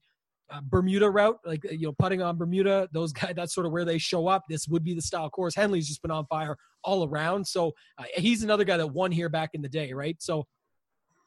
Speaker 5: uh, Bermuda route, like you know, putting on Bermuda. Those guys, that's sort of where they show up. This would be the style course. Henley's just been on fire all around. So uh, he's another guy that won here back in the day, right? So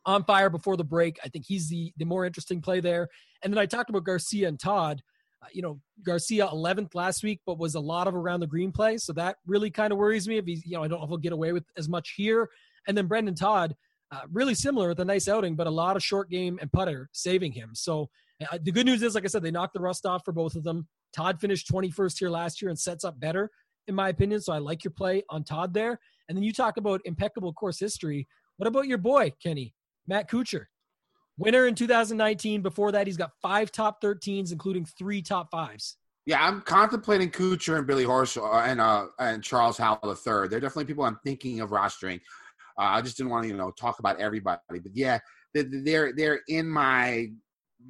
Speaker 5: on fire before the break. I think he's the the more interesting play there. And then I talked about Garcia and Todd. Uh, you know, Garcia 11th last week, but was a lot of around the green play. So that really kind of worries me if he's, you know, I don't know if he'll get away with as much here. And then Brendon Todd, uh, really similar with a nice outing, but a lot of short game and putter saving him. So uh, the good news is, like I said, they knocked the rust off for both of them. Todd finished 21st here last year and sets up better, in my opinion. So I like your play on Todd there. And then you talk about impeccable course history. What about your boy, Kenny? Matt Kuchar, winner in 2019. Before that, he's got five top 13s, including three top fives.
Speaker 4: Yeah, I'm contemplating Kuchar and Billy Horschel uh, and uh, and Charles Howell III. They're definitely people I'm thinking of rostering. Uh, I just didn't want to, you know, talk about everybody, but yeah, they're they're, they're in my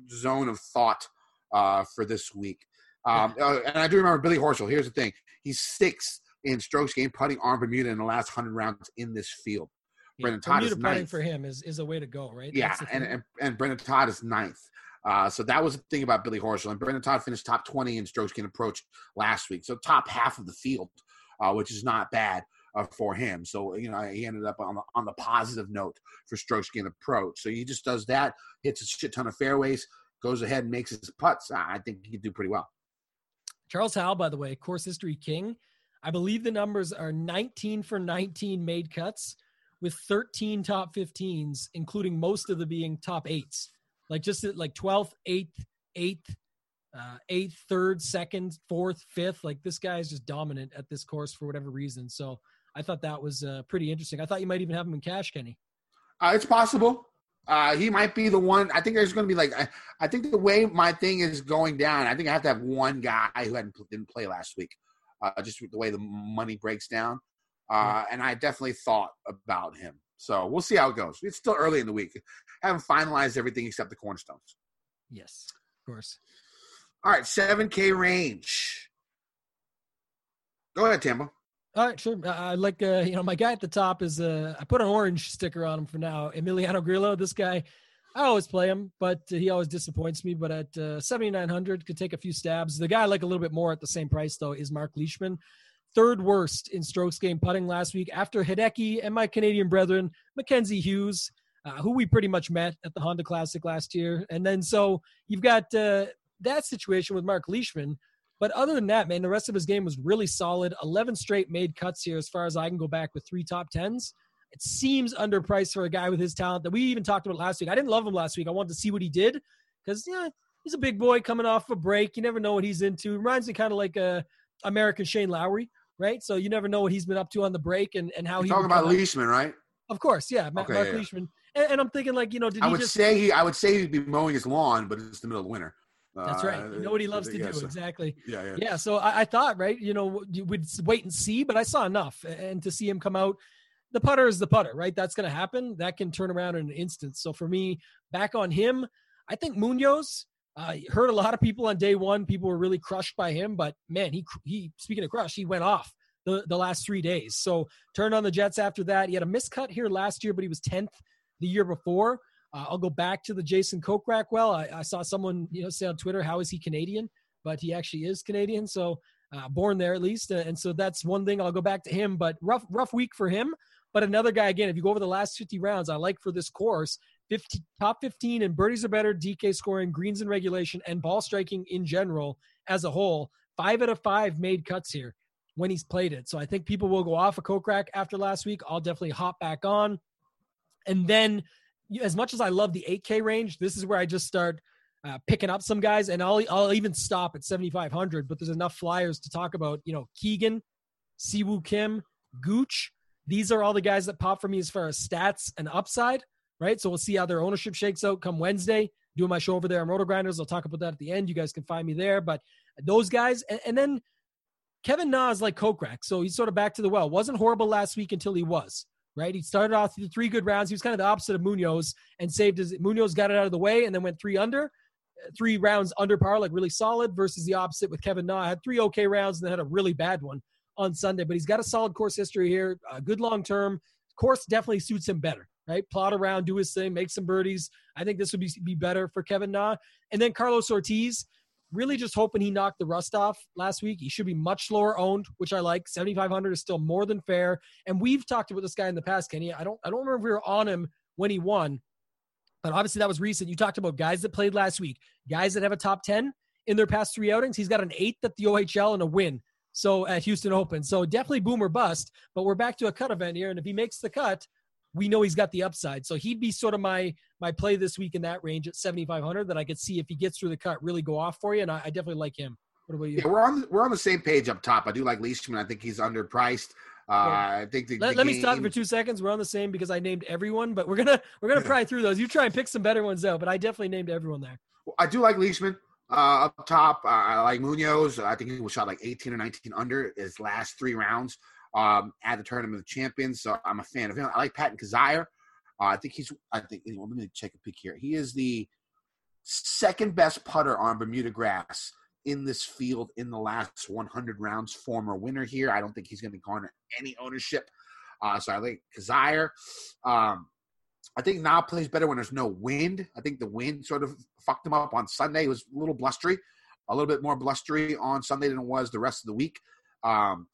Speaker 4: zone of thought uh, for this week. Um, uh, and I do remember Billy Horschel. Here's the thing: he's sixth in strokes gained putting on Bermuda in the last hundred rounds in this field. Brendon Todd is ninth.
Speaker 5: for him is, is a way to go, right?
Speaker 4: Yeah, and, and and Brendon Todd is ninth. Uh, so that was the thing about Billy Horschel. And Brendon Todd finished top 20 in strokes gained approach last week. So top half of the field, uh, which is not bad uh, for him. So, you know, he ended up on the, on the positive note for strokes gained approach. So he just does that, hits a shit ton of fairways, goes ahead and makes his putts. I think he could do pretty well.
Speaker 5: Charles Howell, by the way, course history king. I believe the numbers are 19 for 19 made cuts with 13 top 15s, including most of the being top eights. Like just like 12th, 8th, 8th, uh, 8th, 3rd, 2nd, 4th, 5th. Like this guy is just dominant at this course for whatever reason. So I thought that was uh, pretty interesting. I thought you might even have him in cash, Kenny.
Speaker 4: Uh, it's possible. Uh, he might be the one. I think there's going to be like. I, I think the way my thing is going down, I think I have to have one guy who hadn't didn't play last week, uh, just the way the money breaks down. Uh, and I definitely thought about him. So we'll see how it goes. It's still early in the week. haven't finalized everything except the cornerstones.
Speaker 5: Yes, of course.
Speaker 4: All right, seven K range. Go ahead, Tambo.
Speaker 5: All right, sure. I I like, uh, you know, my guy at the top is, uh, I put an orange sticker on him for now. Emiliano Grillo. This guy, I always play him, but he always disappoints me. But at uh, 7,900, could take a few stabs. The guy I like a little bit more at the same price, though, is Mark Leishman. Third worst in strokes game putting last week after Hideki and my Canadian brethren, Mackenzie Hughes, uh, who we pretty much met at the Honda Classic last year. And then so you've got uh, that situation with Mark Leishman. But other than that, man, the rest of his game was really solid. 11 straight made cuts here as far as I can go back with three top tens. It seems underpriced for a guy with his talent that we even talked about last week. I didn't love him last week. I wanted to see what he did because, yeah, he's a big boy coming off a break. You never know what he's into. Reminds me kind of like a American Shane Lowry, right? So you never know what he's been up to on the break and, and how
Speaker 4: You're
Speaker 5: he
Speaker 4: talking about. Leishman, right?
Speaker 5: Of course, yeah, Ma-
Speaker 4: Okay,
Speaker 5: Mark
Speaker 4: yeah.
Speaker 5: Leishman. And, and I'm thinking, like, you know, did
Speaker 4: I
Speaker 5: he
Speaker 4: would
Speaker 5: just
Speaker 4: say he. I would say he'd be mowing his lawn, but it's the middle of winter.
Speaker 5: That's
Speaker 4: Uh,
Speaker 5: right. You know what he loves to do. Exactly.
Speaker 4: Yeah, yeah.
Speaker 5: Yeah. So I, I thought, right, you know, you would wait and see, but I saw enough. And to see him come out, the putter is the putter, right? That's going to happen. That can turn around in an instant. So for me, back on him, I think Munoz uh, heard a lot of people on day one. People were really crushed by him, but man, he, he, speaking of crush, he went off the, the last three days. So turned on the Jets after that. He had a miscut here last year, but he was 10th the year before. Uh, I'll go back to the Jason Kokrak. Well, I, I saw someone you know say on Twitter, "How is he Canadian?" But he actually is Canadian, so uh, born there at least, uh, and so that's one thing. I'll go back to him. But rough, rough week for him. But another guy again. If you go over the last 50 rounds, I like for this course, 50, top 15 and birdies are better, DK scoring, greens in regulation, and ball striking in general as a whole. Five out of five made cuts here when he's played it. So I think people will go off a of Kokrak after last week. I'll definitely hop back on. And then, as much as I love the 8K range, this is where I just start uh, picking up some guys, and I'll I'll even stop at 7,500. But there's enough flyers to talk about. You know, Keegan, Siwoo Kim, Gooch. These are all the guys that pop for me as far as stats and upside. Right. So we'll see how their ownership shakes out come Wednesday. Doing my show over there on RotoGrinders. I'll talk about that at the end. You guys can find me there. But those guys, and, and then Kevin Na is like Kokrak. So he's sort of back to the well. Wasn't horrible last week until he was, right? He started off with three good rounds. He was kind of the opposite of Munoz and saved his Munoz got it out of the way and then went three under, three rounds under par, like really solid, versus the opposite with Kevin Na. Had three okay rounds and then had a really bad one on Sunday. But he's got a solid course history here, uh, good long term. Course definitely suits him better, right? Plot around, do his thing, make some birdies. I think this would be, be better for Kevin Na. And then Carlos Ortiz, really just hoping he knocked the rust off last week. He should be much lower owned, which I like. 7500 is still more than fair. And we've talked about this guy in the past, Kenny. I don't I don't remember if we were on him when he won. But obviously that was recent. You talked about guys that played last week, guys that have a top 10 in their past 3 outings. He's got an 8th at the OHL and a win. So at Houston Open. So definitely boom or bust, but we're back to a cut event here and if he makes the cut, we know he's got the upside. So he'd be sort of my my play this week in that range at 7500 that I could see if he gets through the cut really go off for you and I, I definitely like him. What about you?
Speaker 4: Yeah, we're on we're on the same page up top. I do like Leishman. I think he's underpriced. Uh, I think the,
Speaker 5: Let,
Speaker 4: the
Speaker 5: let me stop for two seconds. We're on the same because I named everyone, but we're gonna we're gonna pry through those. You try and pick some better ones out, but I definitely named everyone there.
Speaker 4: I do like Leishman uh, up top. Uh, I like Munoz. I think he was shot like 18 or 19 under his last three rounds um, at the Tournament of Champions. So I'm a fan of him. I like Patton Kizzire. Uh, I think he's. I think. Well, let me check a pick here. He is the second best putter on Bermuda grass in this field in the last 100 rounds. Former winner here. I don't think he's going to garner any ownership. Uh, so I like Kazire. Um, I think Na plays better when there's no wind. I think the wind sort of fucked him up on Sunday. It was a little blustery, a little bit more blustery on Sunday than it was the rest of the week. Um,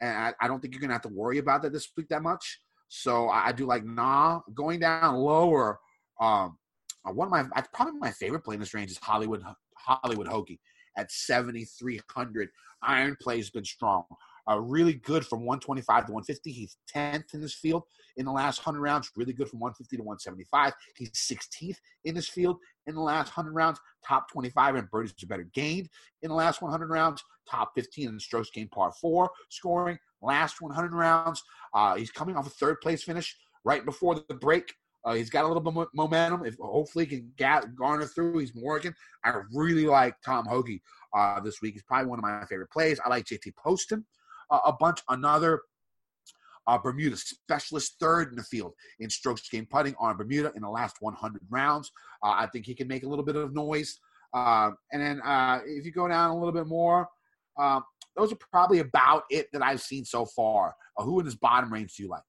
Speaker 4: and I, I don't think you're to have to worry about that this week that much. So I, I do like Na going down lower. Um, uh, one of my probably my favorite play in this range is Hollywood Hollywood Hoge at 7,300. Iron play has been strong. Uh, really good from 125 to 150. He's 10th in this field in the last 100 rounds. Really good from 150 to 175. He's 16th in this field in the last 100 rounds. Top 25 in birdies are better gained in the last 100 rounds. Top 15 in strokes gained par four scoring. Last 100 rounds. Uh, he's coming off a third place finish right before the break Uh, he's got a little bit mo- momentum. If hopefully he can ga- garner through, he's Morgan. I really like Tom Hoge uh, this week. He's probably one of my favorite plays. I like JT Poston uh, a bunch. Another uh, Bermuda specialist, third in the field in strokes gained putting on Bermuda in the last 100 rounds. Uh, I think he can make a little bit of noise. Uh, and then uh, if you go down a little bit more, um, those are probably about it that I've seen so far. Uh, who in this bottom range do you like?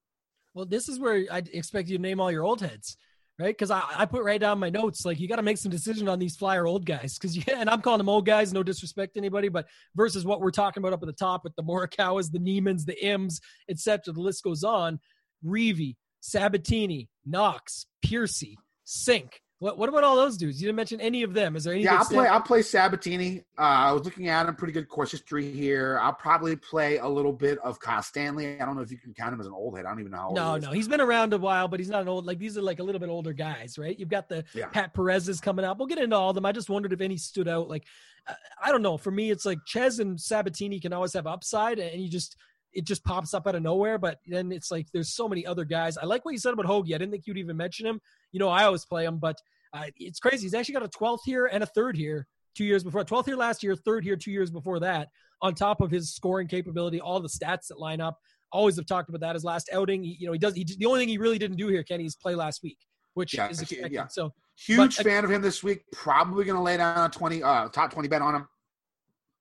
Speaker 5: Well, this is where I expect you to name all your old heads, right? Because I, I put right down my notes like you got to make some decision on these flyer old guys. Because yeah, and I'm calling them old guys, no disrespect to anybody, but versus what we're talking about up at the top with the Morikawas, the Niemanns, the Ims, etc. The list goes on. Reavie, Sabbatini, Knox, Piercy, Sink. What what about all those dudes? You didn't mention any of them. Is there any?
Speaker 4: Yeah, I'll play. I'll play Sabbatini. Uh, I was looking at him, pretty good course history here. I'll probably play a little bit of Kyle Stanley. I don't know if you can count him as an old head. I don't even know how old
Speaker 5: No,
Speaker 4: he is.
Speaker 5: no, he's been around a while, but he's not an old. Like these are like a little bit older guys, right? You've got the
Speaker 4: Yeah.
Speaker 5: Pat Perez's coming up. We'll get into all of them. I just wondered if any stood out. Like, I- I don't know. For me, it's like Chez and Sabbatini can always have upside, and you just it just pops up out of nowhere. But then it's like there's so many other guys. I like what you said about Hoge. I didn't think you'd even mention him. You know, I always play him, but uh, it's crazy. He's actually got a 12th here and a third here two years before. 12th here last year, third here two years before that. On top of his scoring capability, all the stats that line up. Always have talked about that. His last outing, he, you know, he does. He, the only thing he really didn't do here, Kenny, is play last week, which
Speaker 4: Yeah,
Speaker 5: is expected.
Speaker 4: yeah.
Speaker 5: So
Speaker 4: Huge
Speaker 5: But-
Speaker 4: fan of him this week. Probably going to lay down a twenty, uh, top twenty bet on him.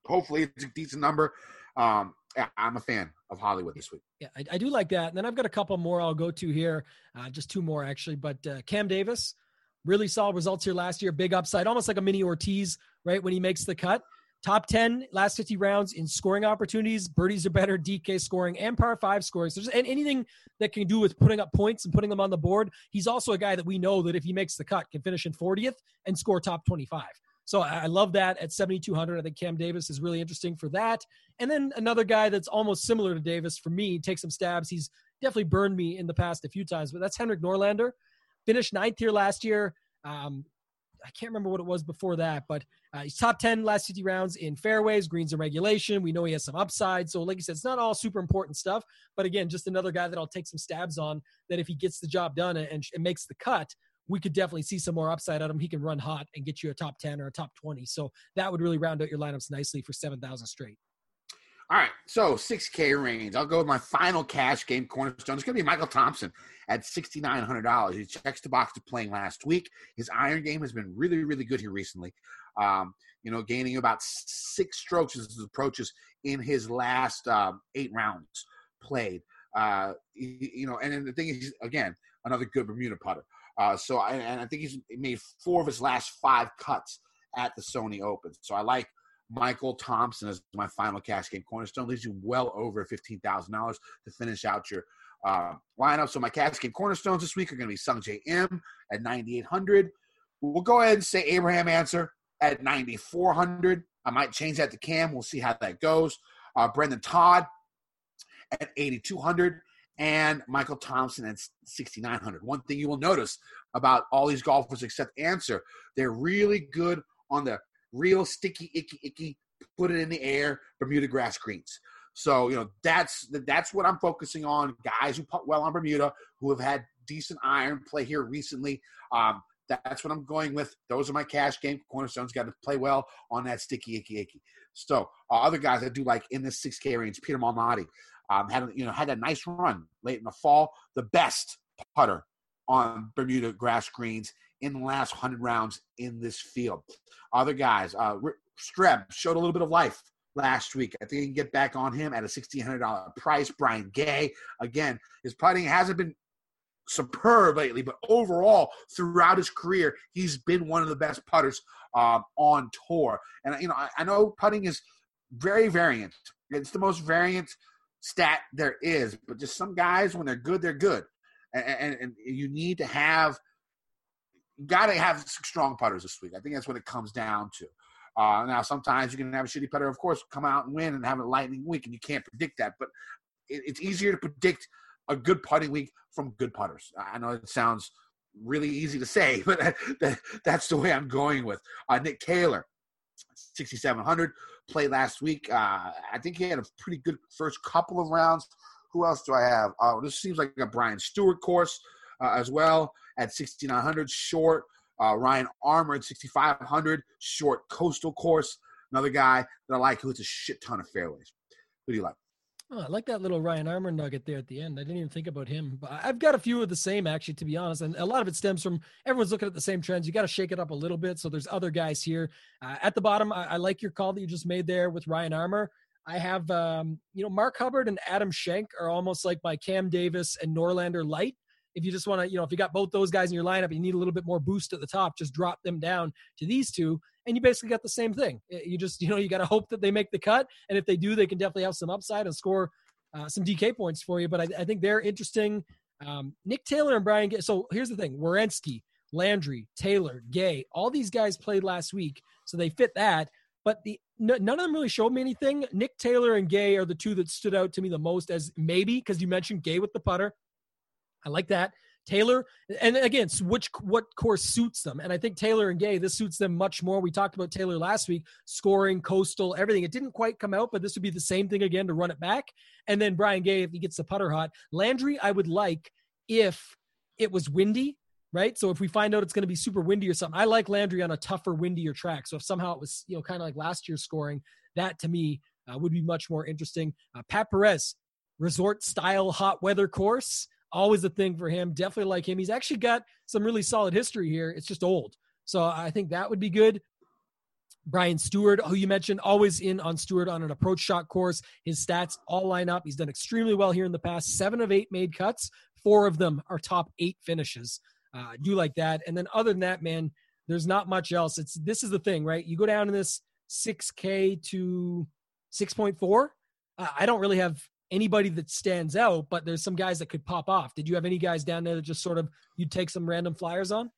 Speaker 4: Hopefully, it's a decent number. Um, yeah, I'm a fan of Hollywood this week.
Speaker 5: Yeah, I, I do like that. And then I've got a couple more I'll go to here, uh, just two more actually. But uh, Cam Davis, really solid results here last year, big upside, almost like a mini Ortiz, right? When he makes the cut. Top 10 last 50 rounds in scoring opportunities. Birdies are better, DK scoring, and par five scoring. So just and anything that can do with putting up points and putting them on the board. He's also a guy that we know that if he makes the cut, can finish in 40th and score top 25. So I love that at 7,200. I think Cam Davis is really interesting for that. And then another guy that's almost similar to Davis for me, take some stabs. He's definitely burned me in the past a few times, but that's Henrik Norlander. Finished ninth here last year. Um, I can't remember what it was before that, but uh, he's top 10 last 50 rounds in fairways, greens, and regulation. We know he has some upside. So, like you said, it's not all super important stuff. But again, just another guy that I'll take some stabs on that if he gets the job done and, and makes the cut, we could definitely see some more upside out of him. He can run hot and get you a top 10 or a top 20. So that would really round out your lineups nicely for 7,000 straight.
Speaker 4: All right, so 6K range. I'll go with my final cash game cornerstone. It's going to be Michael Thompson at $6,900. He checks the box to playing last week. His iron game has been really, really good here recently. Um, you know, gaining about six strokes as he approaches in his last um, eight rounds played. Uh, you know, and then the thing is, again, another good Bermuda putter. Uh, so, I, and I think he's made four of his last five cuts at the Sony Open. So I like Michael Thompson as my final cash game cornerstone. Leaves you well over fifteen thousand dollars to finish out your uh, lineup. So my cash game cornerstones this week are going to be Sungjae Im at ninety eight hundred. We'll go ahead and say Abraham Ancer at ninety four hundred. I might change that to Cam. We'll see how that goes. Uh, Brendon Todd at eighty two hundred. And Michael Thompson at 6,900. One thing you will notice about all these golfers except Ancer, they're really good on the real sticky, icky, icky, put it in the air, Bermuda grass greens. So, you know, that's that's what I'm focusing on. Guys who putt well on Bermuda, who have had decent iron play here recently. Um, that's what I'm going with. Those are my cash game cornerstones. Got to play well on that sticky, icky, icky. So, uh, other guys I do like in this 6K range, Peter Malnati, um, had you know had a nice run late in the fall. The best putter on Bermuda grass greens in the last 100 rounds in this field. Other guys, uh, Streb showed a little bit of life last week. I think you can get back on him at a $1,600 price. Brian Gay, again, his putting hasn't been superb lately, but overall, throughout his career, he's been one of the best putters um, on tour. And, you know, I, I know putting is very variant. It's the most variant stat there is, but just some guys, when they're good, they're good. And, and, and you need to have got to have some strong putters this week. I think that's what it comes down to. Uh, now, sometimes you can have a shitty putter, of course, come out and win and have a lightning week, and you can't predict that. But it, it's easier to predict a good putting week from good putters. I know it sounds really easy to say, but that, that's the way I'm going with. Uh, Nick Taylor, 6,700, played last week. Uh, I think he had a pretty good first couple of rounds. Who else do I have? Oh, this seems like a Brian Stuard course. uh, as well at 6,900 short. Uh, Ryan Armour at 6,500 short coastal course. Another guy that I like who hits a shit ton of fairways. Who do you like?
Speaker 5: Oh, I like that little Ryan Armour nugget there at the end. I didn't even think about him. But I've got a few of the same actually, to be honest, and a lot of it stems from everyone's looking at the same trends. You got to shake it up a little bit. So there's other guys here uh, at the bottom. I, I, like your call that you just made there with Ryan Armour. I have, um, you know, Mark Hubbard and Adam Schenk are almost like my Cam Davis and Norlander light. If you just want to, you know, if you got both those guys in your lineup, you need a little bit more boost at the top. Just drop them down to these two, and you basically got the same thing. You just, you know, you got to hope that they make the cut, and if they do, they can definitely have some upside and score uh, some DK points for you. But I, I think they're interesting. Um, Nick Taylor and Brian. Gay. So here's the thing: Werenski, Landry, Taylor, Gay. All these guys played last week, so they fit that. But the none of them really showed me anything. Nick Taylor and Gay are the two that stood out to me the most as maybe because you mentioned Gay with the putter. I like that. Taylor, and again, which what course suits them? And I think Taylor and Gay, this suits them much more. We talked about Taylor last week, scoring, coastal, everything. It didn't quite come out, but this would be the same thing again to run it back. And then Brian Gay, if he gets the putter hot, Landry, I would like if it was windy, right? So if we find out it's going to be super windy or something, I like Landry on a tougher, windier track. So if somehow it was, you know, kind of like last year's scoring, that to me uh, would be much more interesting. Uh, Pat Perez, resort style hot weather course always a thing for him. Definitely like him. He's actually got some really solid history here. It's just old. So I think that would be good. Brian Stuard, who you mentioned, always in on Stewart on an approach shot course. His stats all line up. He's done extremely well here in the past. Seven of eight made cuts. Four of them are top eight finishes. Uh, do like that. And then other than that, man, there's not much else. It's this is the thing, right? You go down in this 6K to 6.4. Uh, I don't really have anybody that stands out, but there's some guys that could pop off. Did you have any guys down there that just sort of you'd take some random flyers on?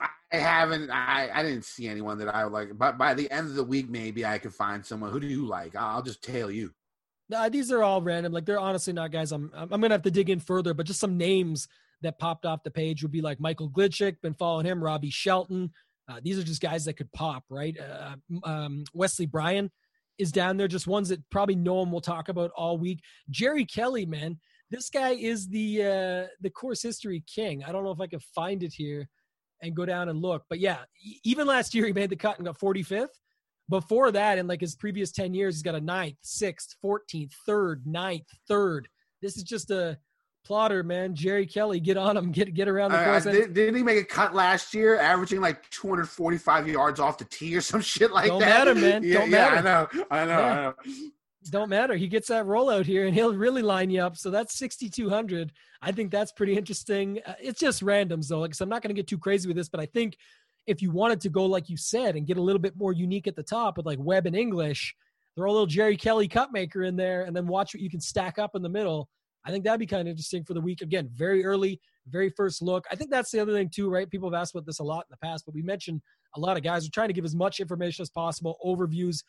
Speaker 4: I haven't. I, I didn't see anyone that I would like. But by the end of the week, maybe I could find someone. Who do you like? I'll just tail you.
Speaker 5: No, these are all random. Like they're honestly not guys. I'm I'm gonna have to dig in further. But just some names that popped off the page would be like Michael Gligic. Been following him. Robbie Shelton. Uh, these are just guys that could pop, right? Uh, um, Wesley Bryan is down there, just ones that probably no one will talk about all week. Jerry Kelly, man, this guy is the uh, the course history king. I don't know if I can find it here and go down and look, but yeah, even last year he made the cut and got 45th. Before that, in like his previous 10 years, he's got a ninth, sixth, 14th, third, ninth, third. This is just a plotter, man. Jerry Kelly, get on him, get get around the course.
Speaker 4: Uh, did, not he make a cut last year, averaging like 245 yards off the tee or some shit like
Speaker 5: Don't
Speaker 4: that?
Speaker 5: Don't matter, man.
Speaker 4: Yeah,
Speaker 5: Don't
Speaker 4: yeah,
Speaker 5: matter.
Speaker 4: I know, I know,
Speaker 5: Yeah.
Speaker 4: I know.
Speaker 5: Don't matter. He gets that rollout here, and he'll really line you up. So that's 6,200. I think that's pretty interesting. Uh, it's just randoms though, like so I'm not going to get too crazy with this, but I think if you wanted to go like you said and get a little bit more unique at the top with like Webb and English, throw a little Jerry Kelly cut maker in there, and then watch what you can stack up in the middle. I think that'd be kind of interesting for the week. Again, very early, very first look. I think that's the other thing too, right? People have asked about this a lot in the past, but we mentioned a lot of guys are trying to give as much information as possible, overviews,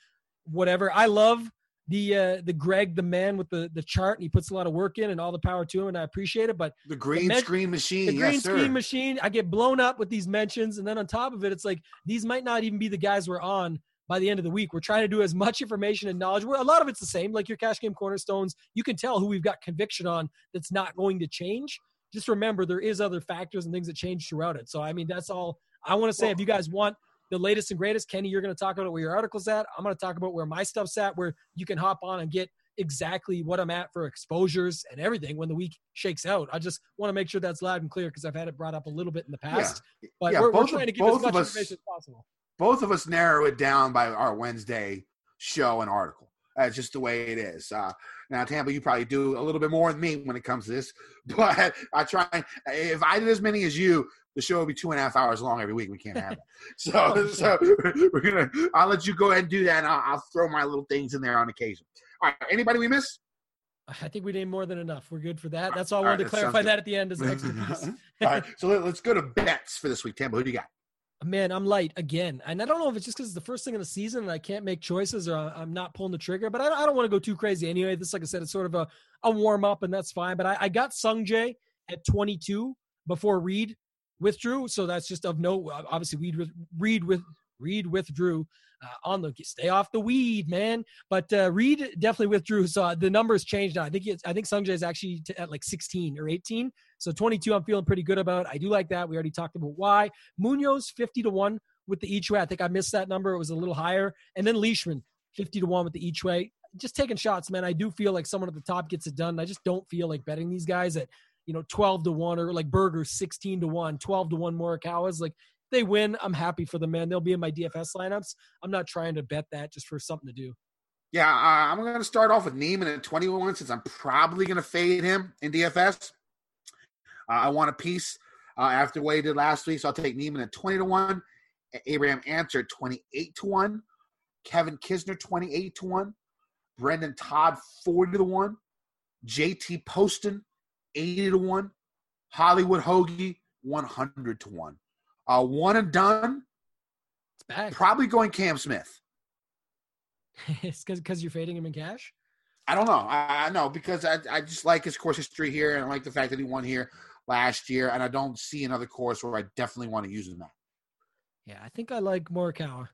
Speaker 5: whatever. I love the uh, the Greg, the man with the the chart, and he puts a lot of work in, and all the power to him, and I appreciate it. But
Speaker 4: The green
Speaker 5: men-
Speaker 4: screen machine,
Speaker 5: the green
Speaker 4: yes, sir.
Speaker 5: screen machine, I get blown up with these mentions, and then on top of it, it's like these might not even be the guys we're on by the end of the week. We're trying to do as much information and knowledge. A lot of it's the same, like your cash game cornerstones. You can tell who we've got conviction on that's not going to change. Just remember, there is other factors and things that change throughout it. So, I mean, that's all I want to say. if you guys want the latest and greatest, Kenny, you're going to talk about where your article's at. I'm going to talk about where my stuff's at, where you can hop on and get exactly what I'm at for exposures and everything when the week shakes out. I just want to make sure that's loud and clear because I've had it brought up a little bit in the past. But
Speaker 4: Yeah,
Speaker 5: we're, we're trying to give as much
Speaker 4: us-
Speaker 5: information as possible.
Speaker 4: Both of us narrow it down by our Wednesday show and article. That's just the way it is. Uh, now, Tambo, you probably do a little bit more than me when it comes to this, but I try. If I did as many as you, the show would be two and a half hours long every week. We can't have that. So,
Speaker 5: Oh,
Speaker 4: so we're gonna. I'll let you go ahead and do that. And I'll, I'll throw my little things in there on occasion. All right. Anybody we miss?
Speaker 5: I think we named more than enough. We're good for that. That's all I
Speaker 4: All right,
Speaker 5: wanted to clarify
Speaker 4: good.
Speaker 5: that at the end as an extra piece.
Speaker 4: All right. So let, us go to bets for this week. Tambo, who do you got?
Speaker 5: Man, I'm light again, and I don't know if it's just because it's the first thing in the season and I can't make choices or I'm not pulling the trigger. But I, I don't want to go too crazy anyway. This, like I said, it's sort of a, a warm up, and that's fine. But I, I got Sung Jae at 22 before Reed withdrew, so that's just of note. Obviously, Reed Reed with Reed withdrew uh, on the stay off the weed, man. But uh, Reed definitely withdrew. So uh, the numbers changed now. I think it's, I think Sungjae is actually t- at like 16 or 18. So 22, I'm feeling pretty good about. I do like that. We already talked about why. Munoz 50 to one with the each way. I think I missed that number. It was a little higher. And then Leishman 50 to one with the each way. Just taking shots, man. I do feel like someone at the top gets it done. I just don't feel like betting these guys at you know 12 to 1 or like Berger's 16 to 1, 12 to 1 Morikawa's like they win, I'm happy for them, man. They'll be in my DFS lineups. I'm not trying to bet that just for something to do.
Speaker 4: Yeah, uh, I'm going to start off with Niemann at 21 since I'm probably going to fade him in DFS. Uh, I want a piece uh, after what he did last week, so I'll take Niemann at 20 to 1. Abraham Ancer 28 to 1. Kevin Kisner 28 to 1. Brendon Todd 40 to 1. JT Poston 80 to 1. Hollywood Hoge 100 to 1. Uh, one and done.
Speaker 5: It's bad.
Speaker 4: Probably going Cam Smith.
Speaker 5: it's because you're fading him in cash.
Speaker 4: I don't know. I, I know because I, I just like his course history here, and I like the fact that he won here last year, and I don't see another course where I definitely want to use him at.
Speaker 5: Yeah, I think I like Morikawa.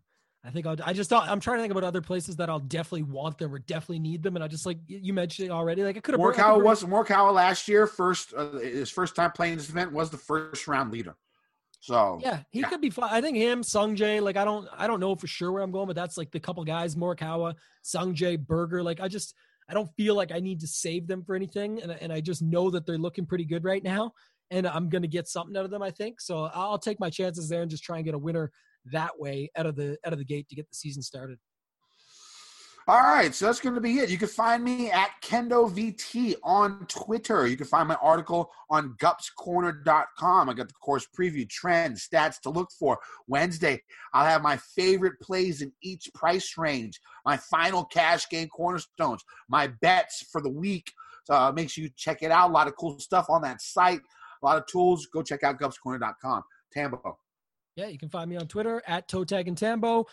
Speaker 5: I think I'll, I just thought I'm trying to think about other places that I'll definitely want them or definitely need them, and I just like you mentioned it already. Like I could have
Speaker 4: Morikawa was Morikawa last year. First, uh, his first time playing this event was the first round leader. So
Speaker 5: yeah, he yeah. could be fine. I think him, Sungjae. Like I don't, I don't know for sure where I'm going, but that's like the couple guys: Morikawa, Sungjae, Berger. Like I just, I don't feel like I need to save them for anything, and and I just know that they're looking pretty good right now, and I'm gonna get something out of them. I think so. I'll take my chances there and just try and get a winner that way out of the out of the gate to get the season started.
Speaker 4: All right, so that's going to be it. You can find me at Kendo VT on Twitter. You can find my article on gupscorner.com. I got the course preview, trends, stats to look for. Wednesday, I'll have my favorite plays in each price range, my final cash game cornerstones, my bets for the week. So uh, make sure you check it out. A lot of cool stuff on that site, a lot of tools. Go check out gupscorner.com. Tambo.
Speaker 5: Yeah, you can find me on Twitter at Toe Tag and Tambo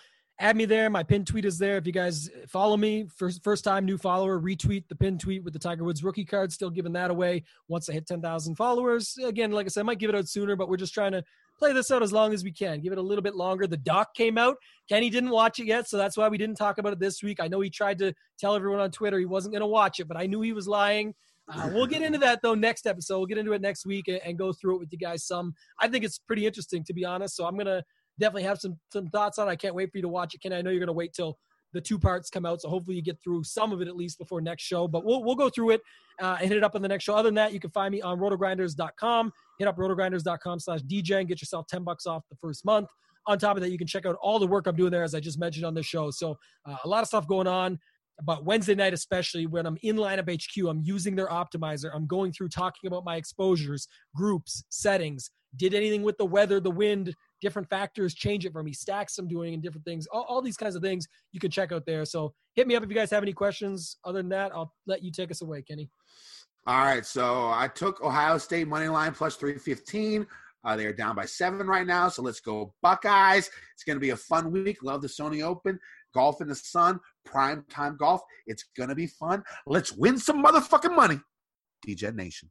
Speaker 5: add me there. My pinned tweet is there. If you guys follow me, first first time new follower, retweet the pinned tweet with the Tiger Woods rookie card. Still giving that away once I hit 10,000 followers. Again, like I said, I might give it out sooner, but we're just trying to play this out as long as we can. Give it a little bit longer. The doc came out. Kenny didn't watch it yet, so that's why we didn't talk about it this week. I know he tried to tell everyone on Twitter he wasn't going to watch it, but I knew he was lying. Uh, we'll get into that though next episode. We'll get into it next week and, and go through it with you guys. Some I think it's pretty interesting to be honest. So I'm gonna definitely have some some thoughts on. it. I can't wait for you to watch it, Ken. I know you're going to wait till the two parts come out, so hopefully you get through some of it at least before next show. But we'll we'll go through it uh, and hit it up in the next show. Other than that, you can find me on rotogrinders.com. Hit up rotogrinders.com/dj and get yourself 10 bucks off the first month. On top of that, you can check out all the work I'm doing there, as I just mentioned on this show. So uh, a lot of stuff going on. But Wednesday night, especially when I'm in lineup HQ, I'm using their optimizer. I'm going through talking about my exposures, groups, settings, did anything with the weather, the wind, different factors change it for me, stacks I'm doing and different things, all, all these kinds of things you can check out there. So hit me up if you guys have any questions. Other than that, I'll let you take us away, Kenny.
Speaker 4: All right. So I took Ohio State money line plus 315. Uh, they're down by seven right now. So let's go Buckeyes. It's going to be a fun week. Love the Sony Open. Golf in the sun, prime time golf. It's going to be fun. Let's win some motherfucking money. DJ Nation.